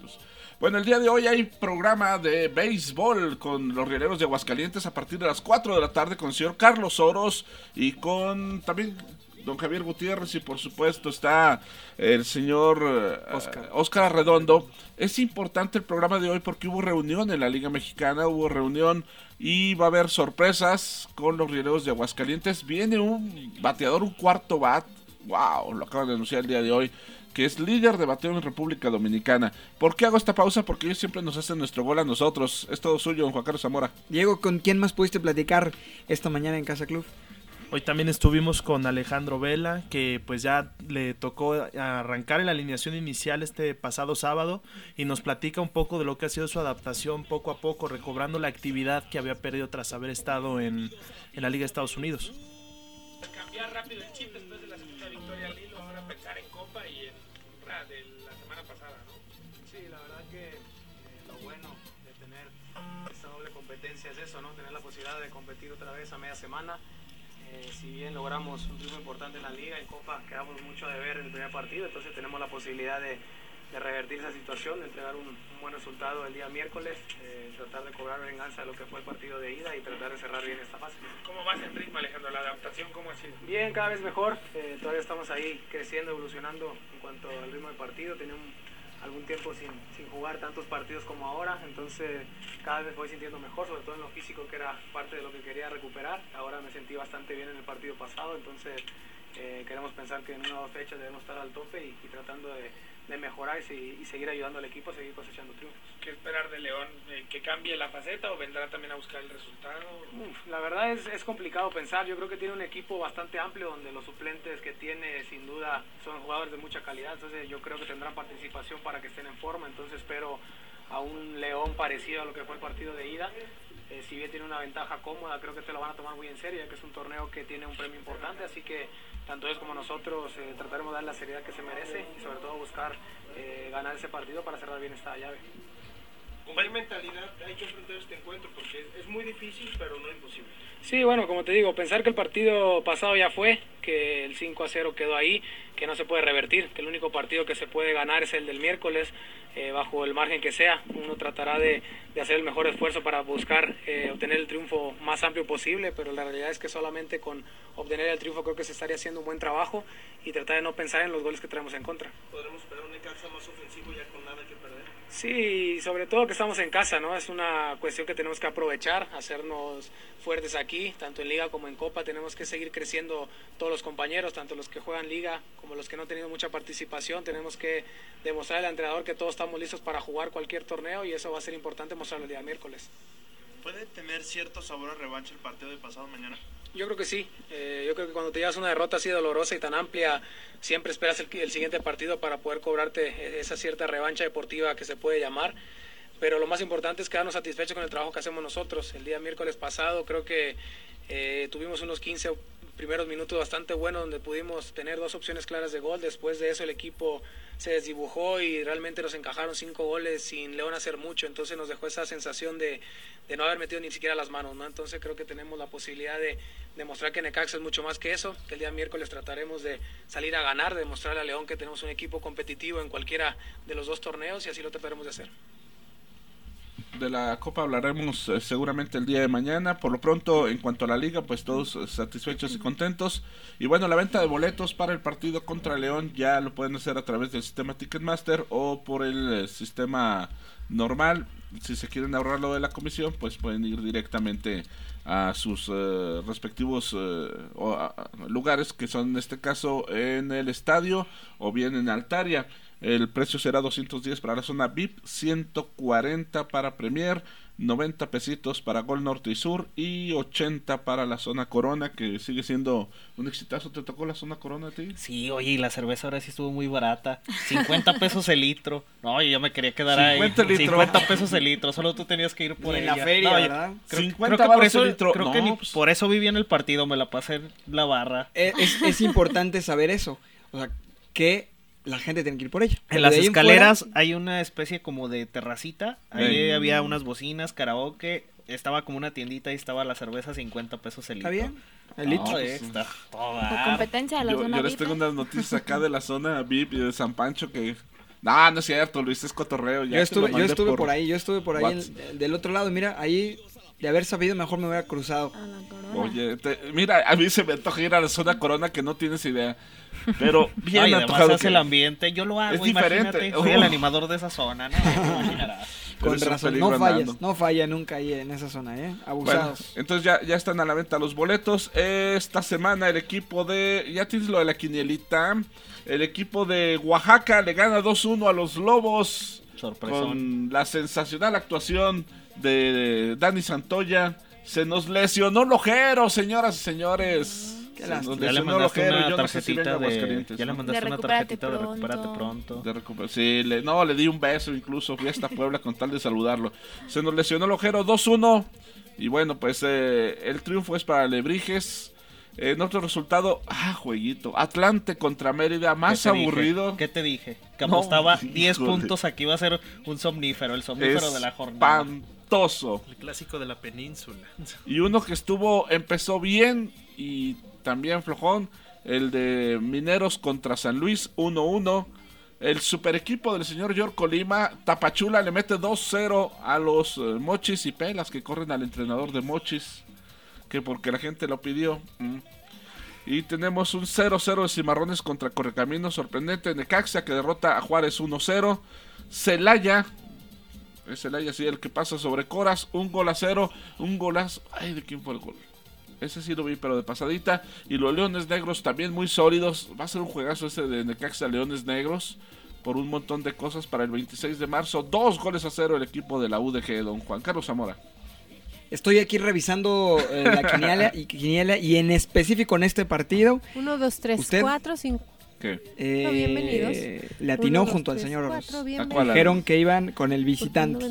Pues, bueno, el día de hoy hay programa de béisbol con los rieleros de Aguascalientes a partir de las 4 de la tarde con el señor Carlos Oros y con también don Javier Gutiérrez y por supuesto está el señor Oscar. Oscar Arredondo. Es importante el programa de hoy porque hubo reunión en la Liga Mexicana, hubo reunión y va a haber sorpresas con los rieleros de Aguascalientes. Viene un bateador, un cuarto bat, wow, lo acaban de anunciar el día de hoy que es líder de bateo en República Dominicana. ¿Por qué hago esta pausa? Porque ellos siempre nos hacen nuestro gol a nosotros. Es todo suyo, don Juan Carlos Zamora. Diego, ¿con quién más pudiste platicar esta mañana en Casa Club? Hoy también estuvimos con Alejandro Vela, que pues ya le tocó arrancar en la alineación inicial este pasado sábado y nos platica un poco de lo que ha sido su adaptación poco a poco, recobrando la actividad que había perdido tras haber estado en, en la Liga de Estados Unidos. cambiar rápido el chip después de la segunda victoria al hilo, ahora pensar en Copa y en de la semana pasada, ¿no? Sí, la verdad que eh, lo bueno de tener esta doble competencia es eso, ¿no? Tener la posibilidad de competir otra vez a media semana. Eh, si bien logramos un triunfo importante en la liga, en Copa quedamos mucho a deber en el primer partido, entonces tenemos la posibilidad de, de revertir esa situación, de entregar un, un buen resultado el día miércoles, eh, tratar de cobrar venganza de lo que fue el partido de ida y tratar de cerrar bien esta fase. ¿Cómo vas en ritmo, Alejandro? ¿La adaptación cómo ha sido? Bien, cada vez mejor. Eh, todavía estamos ahí creciendo, evolucionando en cuanto al ritmo del partido. Tenemos algún tiempo sin, sin jugar tantos partidos como ahora, entonces cada vez voy sintiendo mejor, sobre todo en lo físico, que era parte de lo que quería recuperar. Ahora me sentí bastante bien en el partido pasado, entonces eh, queremos pensar que en una o dos fechas debemos estar al tope y tratando de, de mejorar y, se- y seguir ayudando al equipo a seguir cosechando triunfos. ¿Qué esperar de León? Eh, ¿Que cambie la faceta o vendrá también a buscar el resultado? Uf, la verdad es, es complicado pensar. Yo creo que tiene un equipo bastante amplio donde los suplentes que tiene sin duda son jugadores de mucha calidad. Entonces yo creo que tendrán participación para que estén en forma. Entonces espero a un León parecido a lo que fue el partido de ida. Eh, si bien tiene una ventaja cómoda, creo que te lo van a tomar muy en serio, ya que es un torneo que tiene un premio importante. Así que tanto ellos como nosotros eh, trataremos de dar la seriedad que se merece y sobre todo buscar eh, ganar ese partido para cerrar bien esta llave. ¿Con qué mentalidad hay que enfrentar este encuentro? Porque es, es muy difícil, pero no imposible. Sí, bueno, como te digo, pensar que el partido pasado ya fue, que el 5 a 0 quedó ahí, que no se puede revertir, que el único partido que se puede ganar es el del miércoles, eh, bajo el margen que sea. Uno tratará de, de hacer el mejor esfuerzo para buscar eh, obtener el triunfo más amplio posible, pero la realidad es que solamente con obtener el triunfo creo que se estaría haciendo un buen trabajo y tratar de no pensar en los goles que traemos en contra. ¿Podremos esperar un Necaxa más ofensivo ya con nada que perder? Sí, sobre todo que estamos en casa, ¿no? Es una cuestión que tenemos que aprovechar, hacernos fuertes aquí, tanto en liga como en copa. Tenemos que seguir creciendo todos los compañeros, tanto los que juegan liga como los que no han tenido mucha participación. Tenemos que demostrar al entrenador que todos estamos listos para jugar cualquier torneo y eso va a ser importante mostrarlo el día miércoles. ¿Puede tener cierto sabor a revancha el partido de pasado mañana? Yo creo que sí. Eh, yo creo que cuando te llevas una derrota así dolorosa y tan amplia, siempre esperas el, el siguiente partido para poder cobrarte esa cierta revancha deportiva que se puede llamar. Pero lo más importante es quedarnos satisfechos con el trabajo que hacemos nosotros. El día miércoles pasado creo que eh, tuvimos unos 15 primeros minutos bastante buenos donde pudimos tener dos opciones claras de gol. Después de eso el equipo se desdibujó y realmente nos encajaron cinco goles sin León hacer mucho. Entonces nos dejó esa sensación de, de no haber metido ni siquiera las manos. ¿no? Entonces creo que tenemos la posibilidad de demostrar que Necaxa es mucho más que eso. Que el día miércoles trataremos de salir a ganar, de demostrarle a León que tenemos un equipo competitivo en cualquiera de los dos torneos y así lo trataremos de hacer de la Copa hablaremos eh, seguramente el día de mañana. Por lo pronto, en cuanto a la liga, pues todos eh, satisfechos y contentos. Y bueno, la venta de boletos para el partido contra León ya lo pueden hacer a través del sistema Ticketmaster o por el eh, sistema normal. Si se quieren ahorrar lo de la comisión, pues pueden ir directamente a sus respectivos lugares, que son en este caso en el estadio o bien en Altaria. El precio será 210 para la zona VIP, 140 para Premier, 90 pesitos para Gol Norte y Sur y 80 para la zona Corona, que sigue siendo un exitazo. ¿Te tocó la zona Corona a ti? Sí, oye, y la cerveza ahora sí estuvo muy barata. 50 pesos el litro. No, yo me quería quedar ahí. 50 pesos el litro, solo tú tenías que ir por en ella. la feria, ¿verdad? Creo, 50 creo que por eso, el litro. creo que ni pues. por eso viví en el partido, me la pasé en la barra. Es, es- es importante saber eso. O sea, que la gente tiene que ir por ella. En las escaleras fuera, hay una especie como de terracita. Ahí había unas bocinas, karaoke. Estaba como una tiendita y estaba la cerveza 50 pesos el ¿Está litro. bien? El litro. No, está La barato. competencia de la Yo, zona yo les VIP. tengo unas noticias acá de la zona VIP y de San Pancho que... No, no es cierto, Luis, es cotorreo. ya Yo estuve, yo estuve por por ahí, yo estuve por ahí en- del otro lado. Mira, ahí de haber sabido mejor me hubiera cruzado. Oye, te- mira, a mí se me antoja ir a la zona Corona que no tienes idea. Pero bien Ay, antojado. hace que- el ambiente. Yo lo hago, Es diferente. imagínate. Soy el animador de esa zona, ¿no? Con razón, no fallas, andando. no falla nunca ahí en esa zona, ¿eh? Bueno, Abusados. entonces ya, ya están a la venta los boletos. Esta semana el equipo de. Ya tienes lo de la quinielita. El equipo de Oaxaca le gana 2-1 a los Lobos. Sorpresón. Con la sensacional actuación de Dani Santoya. Se nos lesionó el ojero, señoras y señores. Se nos Ya le mandaste ojero. una no tarjetita de... Ya le mandaste una recupérate tarjetita de recupérate pronto. De recuper- sí, le, no, le di un beso incluso, fui hasta Puebla con tal de saludarlo. Se nos lesionó el ojero 2-1 y bueno, pues eh, el triunfo es para Lebrijes. En otro resultado, ah, jueguito, Atlante contra Mérida, más ¿Qué dije? aburrido. ¿Qué te dije? Que No, apostaba 10 híjole. puntos, aquí iba a ser un somnífero, el somnífero de la jornada. Espantoso. El clásico de la península. Y uno que estuvo, empezó bien y también flojón, el de Mineros contra San Luis 1-1. El super equipo del señor York Colima, Tapachula le mete 2-0 a los eh, Mochis y Pelas que corren al entrenador de Mochis, que porque la gente lo pidió. Mm. Y tenemos un 0-0 de Cimarrones contra Correcaminos, sorprendente. Necaxa que derrota a Juárez 1-0. Celaya, es Celaya sí el que pasa sobre Coras, un gol a cero, un golazo. Ay, ¿de quién fue el gol? Ese sí lo vi, pero de pasadita. Y los Leones Negros también muy sólidos. Va a ser un juegazo ese de Necaxa Leones Negros. Por un montón de cosas para el 26 de marzo. Dos goles a cero el equipo de la UDG, don Juan Carlos Zamora. Estoy aquí revisando eh, la quiniela y, quiniela y en específico en este partido. Uno, dos, tres, ¿Usted? cuatro, cinco. ¿Qué? eh, No, bienvenidos. Le atinó Uno, dos, junto al tres, señor cuatro. Dijeron que iban con el visitante.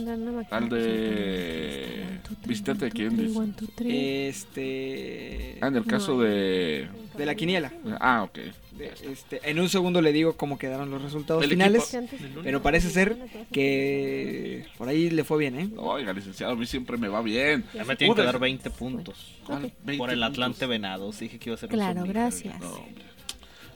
Al de. ¿Visitante de quién? dice? Este. Ah, en el caso de. De la quiniela. Ah, ok. Este, en un segundo le digo cómo quedaron los resultados El finales. equipo- Pero parece ser que por ahí le fue bien, ¿eh? Oiga, licenciado, a mí siempre me va bien. Ya me tienen que dar 20 puntos. 20 Por el puntos. Atlante Venados. Dije que iba a ser un Claro, somnífero. gracias. No.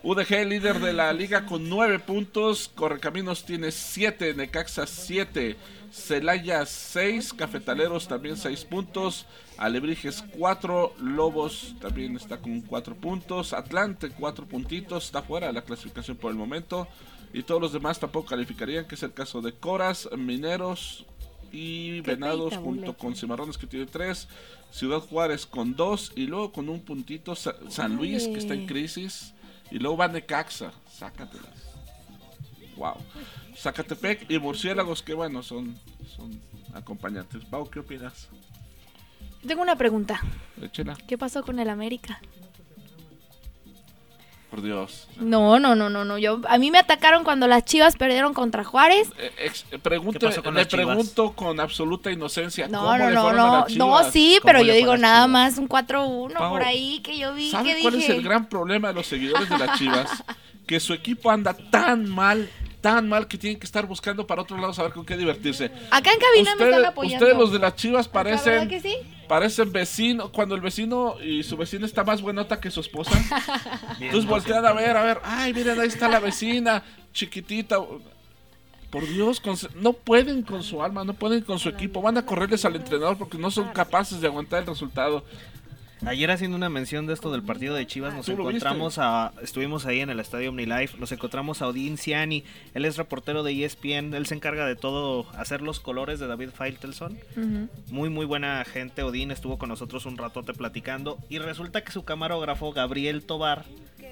UDG, líder de la liga con 9 puntos. Correcaminos tiene 7. Necaxa 7. Celaya 6. Cafetaleros también 6 puntos. Alebrijes 4. Lobos también está con 4 puntos. Atlante 4 puntitos. Está fuera de la clasificación por el momento. Y todos los demás tampoco calificarían, que es el caso de Coras, Mineros y Venados junto con Cimarrones que tiene 3. Ciudad Juárez con 2. Y luego con un puntito Sa- San Luis que está en crisis. Y luego va Necaxa. Sácatelas. Wow. Zacatepec y Murciélagos, que bueno, son, son acompañantes. Pau, ¿qué opinas? Tengo una pregunta. Échela, ¿Qué pasó con el América? Por Dios. No, no, no, no, no. Yo, a mí me atacaron cuando las Chivas perdieron contra Juárez. Eh, ex- eh, pregunte- ¿Qué pasó con le las Chivas? pregunto con absoluta inocencia. No, ¿cómo no, le no, fueron a no. las No, Chivas? sí, ¿Cómo pero le yo fue a digo las nada Chivas? más un 4-1 Pau, por ahí que yo vi ¿Sabe que cuál dije. es el gran problema de los seguidores de las Chivas? que su equipo anda tan mal, tan mal que tienen que estar buscando para otro lado saber con qué divertirse. Acá en cabina me Ustedes- están apoyando. Ustedes los de las Chivas ¿verdad parecen que sí? Parecen vecinos, cuando el vecino y su vecina está más buenota que su esposa. Entonces voltean a ver, a ver, ay, miren, ahí está la vecina, chiquitita. Por Dios, con no pueden con su alma, no pueden con su equipo. Van a correrles al entrenador porque no son capaces de aguantar el resultado. Ayer haciendo una mención de esto del partido de Chivas, nos ¿Tú lo encontramos a, estuvimos ahí en el estadio OmniLife, nos encontramos a Odín Ciani, él es reportero de ESPN, él se encarga de todo, hacer los colores de David Faitelson. Muy, muy buena gente. Odín estuvo con nosotros un ratote platicando. Y resulta que su camarógrafo, Gabriel Tobar,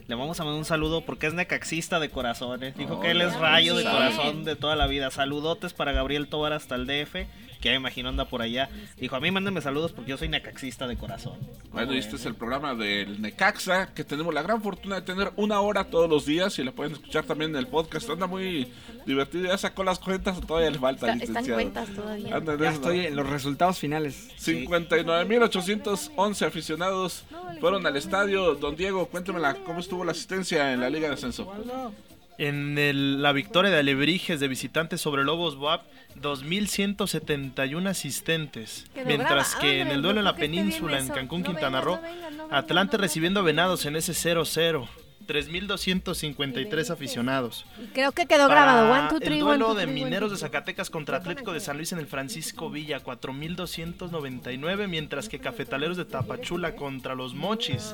le vamos a mandar un saludo porque es necaxista de corazón. ¿eh? Dijo que él es rayo de corazón de toda la vida. Saludotes para Gabriel Tobar hasta el DF, que ya me imagino anda por allá. Dijo, a mí mándenme saludos porque yo soy necaxista de corazón. Bueno, y este es el programa del Necaxa, que tenemos la gran fortuna de tener una hora todos los días y la pueden escuchar también en el podcast. Anda muy divertido, ya sacó las cuentas o todavía le falta, Está- están cuentas todavía. Anda en Ya eso, estoy en los resultados finales. 59.811 aficionados fueron al estadio. Don Diego, cuéntemela, ¿cómo estuvo la asistencia en la Liga de Ascenso? En el- la victoria de Alebrijes de visitantes sobre Lobos Buap, 2.171 asistentes. Mientras que en en el el duelo en la península, en. Cancún, No Quintana vengas, Roo, no vengas, no Atlante recibiendo a Venados en ese 0-0. 3.253 aficionados. Creo que quedó Para grabado. One, two, el three, one, duelo two, de three, Mineros de Zacatecas contra Atlético de San Luis en el Francisco Villa, 4.299, mientras que Cafetaleros de Tapachula contra los Mochis.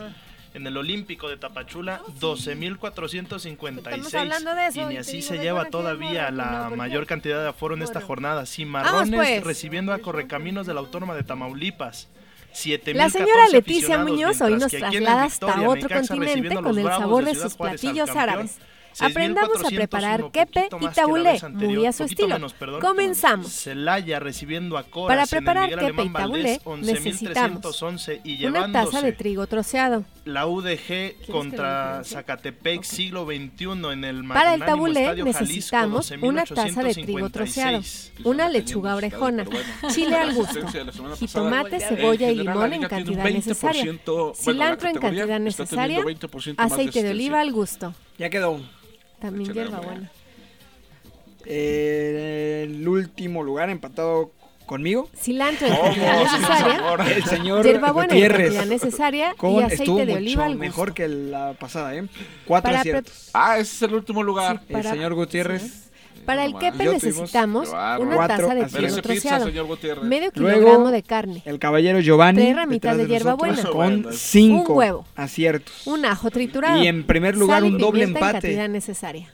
En el Olímpico de Tapachula, 12.456. Estamos hablando de eso Y así se lleva todavía la no, ¿por mayor cantidad de aforo en esta jornada. Cimarrones pues. recibiendo a Correcaminos de la Autónoma de Tamaulipas. 7.014 La señora Leticia Muñoz hoy nos traslada hasta otro Necaxa continente con el sabor de sus platillos árabes. Aprendamos a 6.401, preparar quepe y tabulé, muy a su estilo. menos, perdón. Comenzamos. Celaya recibiendo a Coras Para preparar quepe y Alemán tabulé necesitamos 11.311 y una taza de trigo troceado. la UDG contra Zacatepec siglo XXI en el Para el tabulé Estadio Jalisco, necesitamos una taza de trigo troceado, 12.856. una lechuga orejona, chile al gusto, jitomate, cebolla y limón en cantidad necesaria, cilantro en cantidad necesaria, aceite de oliva al gusto. Ya quedó. También. Eh, el último lugar empatado conmigo. Cilantro en ¿Cómo, cantidad señor necesaria, Zamora? El señor hierbabuena cantidad necesaria y Con- aceite estuvo de mucho oliva al gusto. mejor que la pasada, ¿eh? Cuatro Para aciertos. Ah, ese es el último lugar. Sí, el señor Gutiérrez. Para el quepe necesitamos cuatro una taza de pizza, troceado, medio Luego, kilogramo de carne, El caballero Giovanni. Tres ramitas de hierbabuena. Con cinco un huevo. aciertos. un ajo triturado. Y en primer lugar, sal y un doble en empate. cantidad necesaria.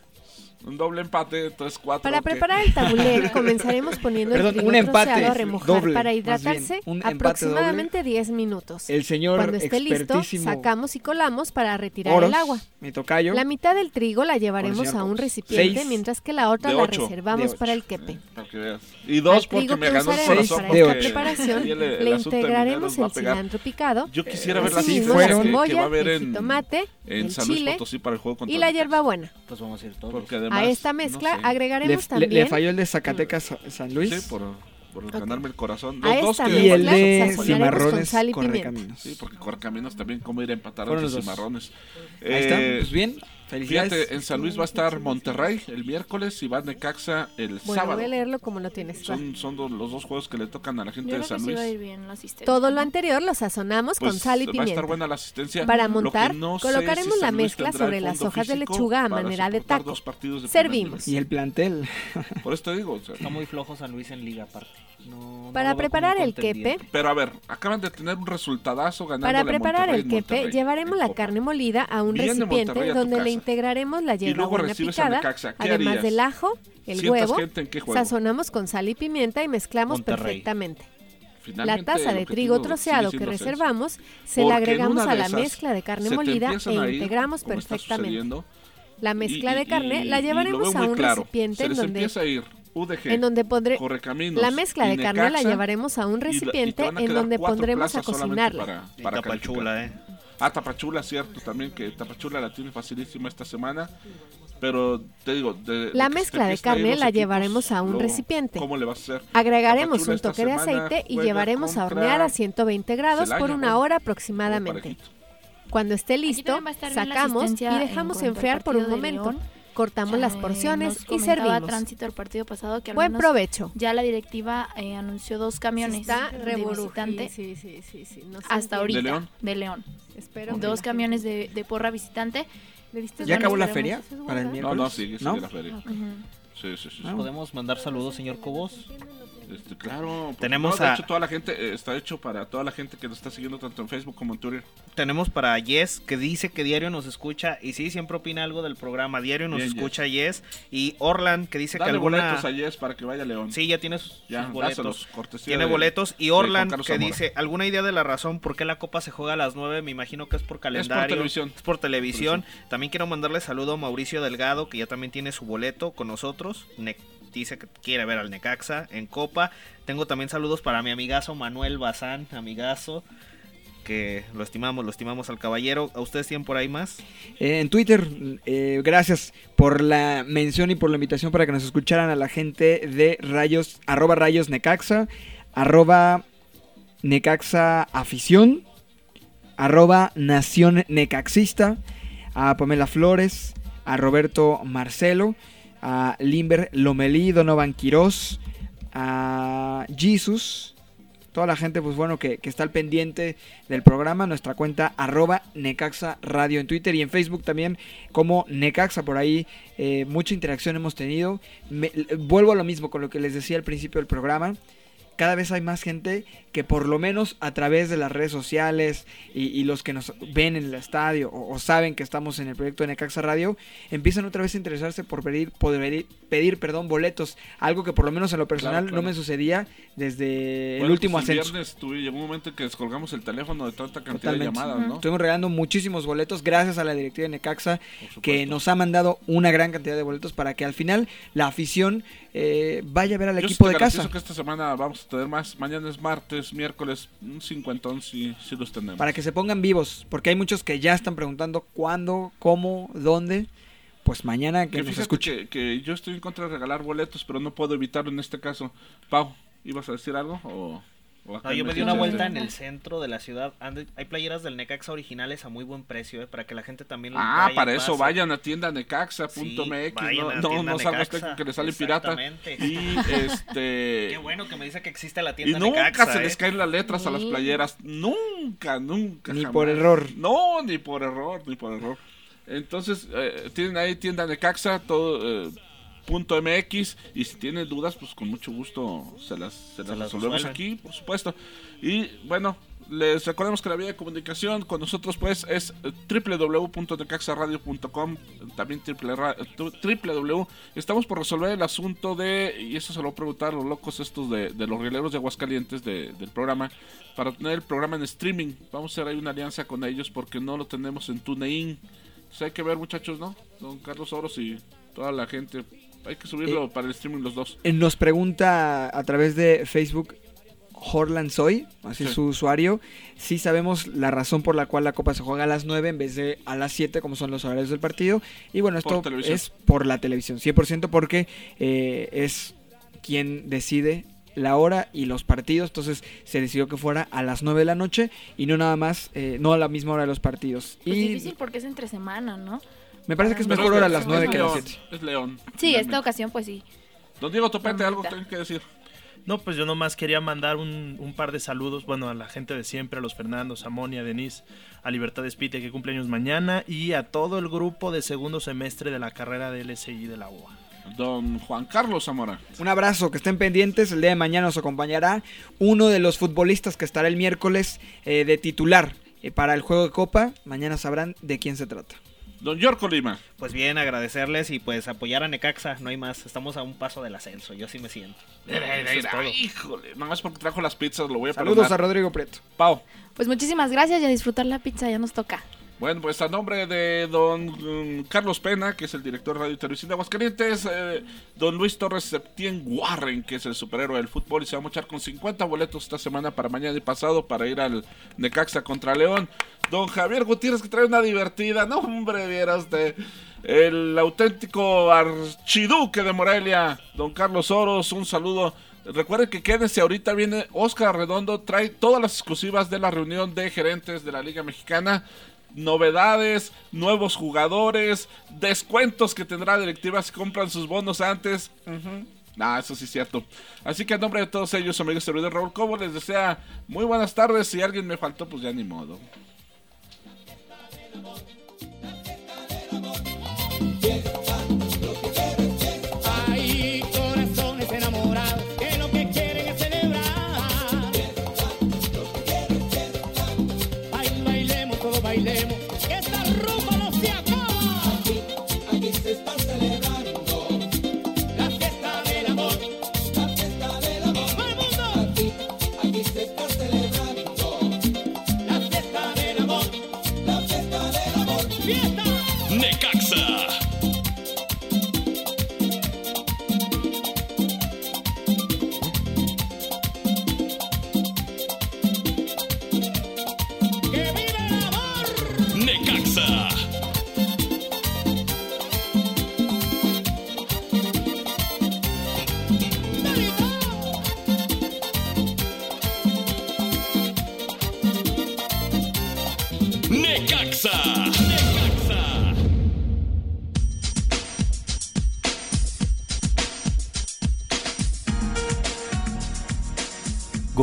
Un doble empate, entonces cuatro. Para que- preparar el tabulé comenzaremos poniendo Perdón, el trigo un empate a remojar doble, para hidratarse bien, aproximadamente 10 minutos. El señor Cuando esté listo, sacamos y colamos para retirar Oros, el agua. mi tocayo. La mitad del trigo la llevaremos a un recipiente, Seis mientras que la otra la ocho. reservamos para el quepe. Veas. Y dos Al porque trigo me ganó el corazón. para esta ocho. preparación ahí el- el le integraremos el cilantro picado, Yo quisiera ver las cebolla, haber el en, jitomate, en el San Luis chile Potosí para el juego contra y la hierbabuena. Pues vamos a ir todos. Además, A esta no mezcla sé. Le, agregaremos le- también le falló el de Zacatecas Sa- San Luis. Sí, por, por ganarme el corazón. A Los dos esta que... y el mezcla de con Cimarrones sal y pimienta. Correcaminos. Sí, porque Correcaminos también cómo ir a empatar a los cimarrones. Ahí está, Eh, pues bien, felicidades. Fíjate, en San Luis va a estar Monterrey el miércoles y va Necaxa el Bueno, sábado. voy a leerlo como lo tienes. Son, son los dos juegos que le tocan a la gente Yo de San Luis. va a ir bien la asistencia. Todo lo anterior lo sazonamos Pues con sal y va a pimienta. estar buena la asistencia. Para montar, no colocaremos si la mezcla sobre las hojas de lechuga a manera de taco. dos partidos de Servimos. Y el plantel. Por eso te digo. o sea, Está muy flojo San Luis en liga aparte. No- Para preparar el quepe. Pero a ver, acaban de tener un resultadazo ganando Para preparar el quepe, llevaremos la carne molida a un recipiente a donde le integraremos la Y luego hierbabuena recibes a picada, Necaxa. ¿Qué además harías? del ajo, el ¿Sientas huevo, gente en qué juego? sazonamos con sal y pimienta y mezclamos Monterrey. perfectamente. La taza de trigo troceado que reservamos se la agregamos a la mezcla de carne molida e integramos perfectamente. La mezcla y- de carne y- la llevaremos a un claro. recipiente Se en donde empieza a ir UDG, en donde pondré Correcaminos la mezcla y de carne la llevaremos a un y y recipiente van a en donde pondremos a cocinarla. Para, para Tapachula, calificar. Ah, Tapachula, cierto, también que Tapachula la tiene facilísima esta semana. Pero te digo, de, La de mezcla de carne la equipos, llevaremos a un luego, recipiente. ¿Cómo le vas a hacer? Agregaremos Tapachula un toque de aceite y llevaremos a hornear a 120 grados Celaya, por una hora aproximadamente. Cuando esté listo, sacamos y dejamos enfriar por un de Cortamos las Eh, porciones nos y servimos. tránsito el partido pasado que al Buen menos provecho. Ya la directiva eh, anunció dos camiones está de visitante sí, sí, sí, sí, no hasta ahorita ¿De León? de León. Espero dos camiones de, de porra visitante. ¿Ya acabó la feria para el No, miércoles? no, sigue, sigue ¿No? la feria. Ujú. Sí, sí, sí. Ah, ¿Podemos mandar saludos, señor Cobos? Este, claro. Tenemos no, de a- hecho, toda la gente, eh, está hecho para toda la gente que nos está siguiendo tanto en Facebook como en Twitter. Tenemos para Yes, que dice que diario nos escucha y sí, siempre opina algo del programa. Diario nos Bien, escucha Yes. Y Orlan, que dice Dale que alguna... boletos a Yes para que vaya León. Sí, ya tiene sus, Ya, sus boletos. dáselos, Tiene de- boletos. Y Orlan, que Zamora. dice, ¿alguna idea de la razón por qué la Copa se juega a las 9? Me imagino que es por calendario. televisión. Es por televisión. También quiero mandarle saludo a Mauricio Delgado, que ya también tiene su boleto con nosotros. Ne- dice que quiere ver al Necaxa en Copa. Tengo también saludos para mi amigazo Manuel Bazán, amigazo. Que lo estimamos, lo estimamos al caballero. ¿A ustedes tienen por ahí más? Eh, en Twitter, eh, gracias por la mención y por la invitación para que nos escucharan a la gente de Rayos, arroba Rayos Necaxa, arroba Necaxa Afición, arroba Nación Necaxista, a Pamela Flores, a Roberto Marcelo, a Limber Lomelí, Donovan Quirós, a Jesus, toda la gente, pues bueno, que, que está al pendiente del programa, nuestra cuenta arroba Necaxa Radio en Twitter y en Facebook también como Necaxa, por ahí eh, mucha interacción hemos tenido. Me- vuelvo a lo mismo con lo que les decía al principio del programa. Cada vez hay más gente que por lo menos a través de las redes sociales y, y los que nos ven en el estadio o, o saben que estamos en el proyecto de Necaxa Radio, empiezan otra vez a interesarse por pedir, poder pedir, pedir, perdón, boletos. Algo que por lo menos en lo personal claro. no me sucedía desde el Bueno, último pues el ascenso. viernes tuve- llegó un momento en que descolgamos el teléfono de tanta cantidad Totalmente. de llamadas, ¿no? Estuvimos regalando muchísimos boletos gracias a la directiva de Necaxa que nos ha mandado una gran cantidad de boletos para que al final la afición eh, vaya a ver al Yo sí equipo te de casa. que esta semana vamos a tener más. Mañana es martes, miércoles, un cincuentón sí, sí los tenemos. Para que se pongan vivos, porque hay muchos que ya están preguntando cuándo, cómo, dónde. Pues mañana que Que nos fíjate escuchen. que, que yo estoy en contra de regalar boletos, pero no puedo evitarlo en este caso. Pau, ¿ibas a decir algo? O, No, yo me di una vuelta en el centro de la ciudad. Ande- Hay playeras del Necaxa originales a muy buen precio, eh, para que la gente también Ah, vaya y para eso pase. vayan a tienda necaxa.mx. Sí, no, no, no salga usted que le sale pirata. Exactamente. Y este. Qué bueno que me dice que existe la Y tienda nunca Necaxa, se eh. les caen las letras a las playeras. Nunca, nunca. Ni jamás. por error. No, ni por error, ni por error. Entonces, eh, tienen ahí tienda Necaxa, todo. Eh, punto MX y si tienen dudas pues con mucho gusto se las, se las las resolvemos resuelven. aquí por supuesto. Y bueno les recordamos que la vía de comunicación con nosotros pues es www.necaxaradio.com también triple estamos por resolver el asunto de y eso se lo voy a preguntar a los locos estos de, de los rieleros de Aguascalientes de- del programa para tener el programa en streaming. Vamos a hacer ahí una alianza con ellos porque no lo tenemos en TuneIn. Entonces hay que ver muchachos no don Carlos Oros y toda la gente hay que subirlo para el streaming los dos Eh, Nos pregunta a través de Facebook Horland Soy, así es Sí. su usuario, si sabemos la razón por la cual la Copa se juega a las 9 en vez de a las 7 como son los horarios del partido. Y bueno, esto es por la televisión, 100% porque eh, es quien decide la hora y los partidos, entonces se decidió que fuera a las 9 de la noche y no nada más, eh, no a la misma hora de los partidos. Pues y difícil porque es entre semana, ¿no? Me parece que es mejor hora a las es 9 que a las León, 7. es León Sí, esta ocasión pues sí. Don Diego Topete, algo tengo que decir. No, pues yo nomás quería mandar un, un par de saludos, bueno, a la gente de siempre, a los Fernando, Samoni, a Denise, a Libertad Espite, que cumpleaños mañana, y a todo el grupo de segundo semestre de la carrera de LSI de la UA. Don Juan Carlos Zamora. Un abrazo, que estén pendientes. El día de mañana nos acompañará uno de los futbolistas que estará el miércoles eh, de titular eh, para el juego de Copa. Mañana sabrán de quién se trata. Don Yorko Lima. Pues bien, agradecerles y pues apoyar a Necaxa, no hay más. Estamos a un paso del ascenso, yo sí me siento. Es. Híjole, nada más porque trajo las pizzas, lo voy a Saludos a. Rodrigo Prieto. Pau. Pues muchísimas gracias y a disfrutar la pizza, ya nos toca. Bueno, pues a nombre de don Carlos Pena, que es el director de Radio Televisión de Aguascalientes, eh, don Luis Torres Septién Warren, que es el superhéroe del fútbol, y se va a mochar con 50 boletos esta semana para mañana y pasado para ir al Necaxa contra León. Don Javier Gutiérrez, que trae una divertida, no hombre, vieras de el auténtico archiduque de Morelia, don Carlos Oros, un saludo. Recuerden que quédense, ahorita viene Oscar Redondo, trae todas las exclusivas de la reunión de gerentes de la Liga Mexicana novedades, nuevos jugadores, descuentos que tendrá directiva si compran sus bonos antes. Ah, eso sí es cierto. Así que a nombre de todos ellos, amigos servidor Raúl Cobo, les desea muy buenas tardes. Si alguien me faltó, pues ya ni modo.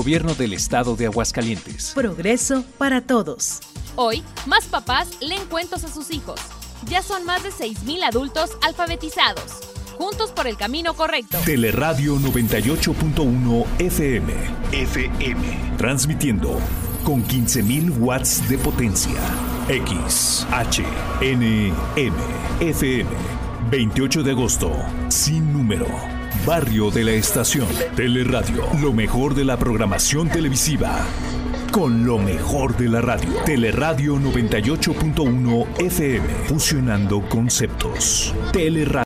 Gobierno del Estado de Aguascalientes. Progreso para todos. Hoy, más papás leen cuentos a sus hijos. Ya son más de 6.000 adultos alfabetizados. Juntos por el camino correcto. Teleradio 98.1 FM. FM. Transmitiendo con 15.000 watts de potencia. X, H, N, M, FM. 28 de agosto. Sin número. Barrio de la Estación. Teleradio. Lo mejor de la programación televisiva. Con lo mejor de la radio. Teleradio 98.1 FM. Fusionando conceptos. Teleradio.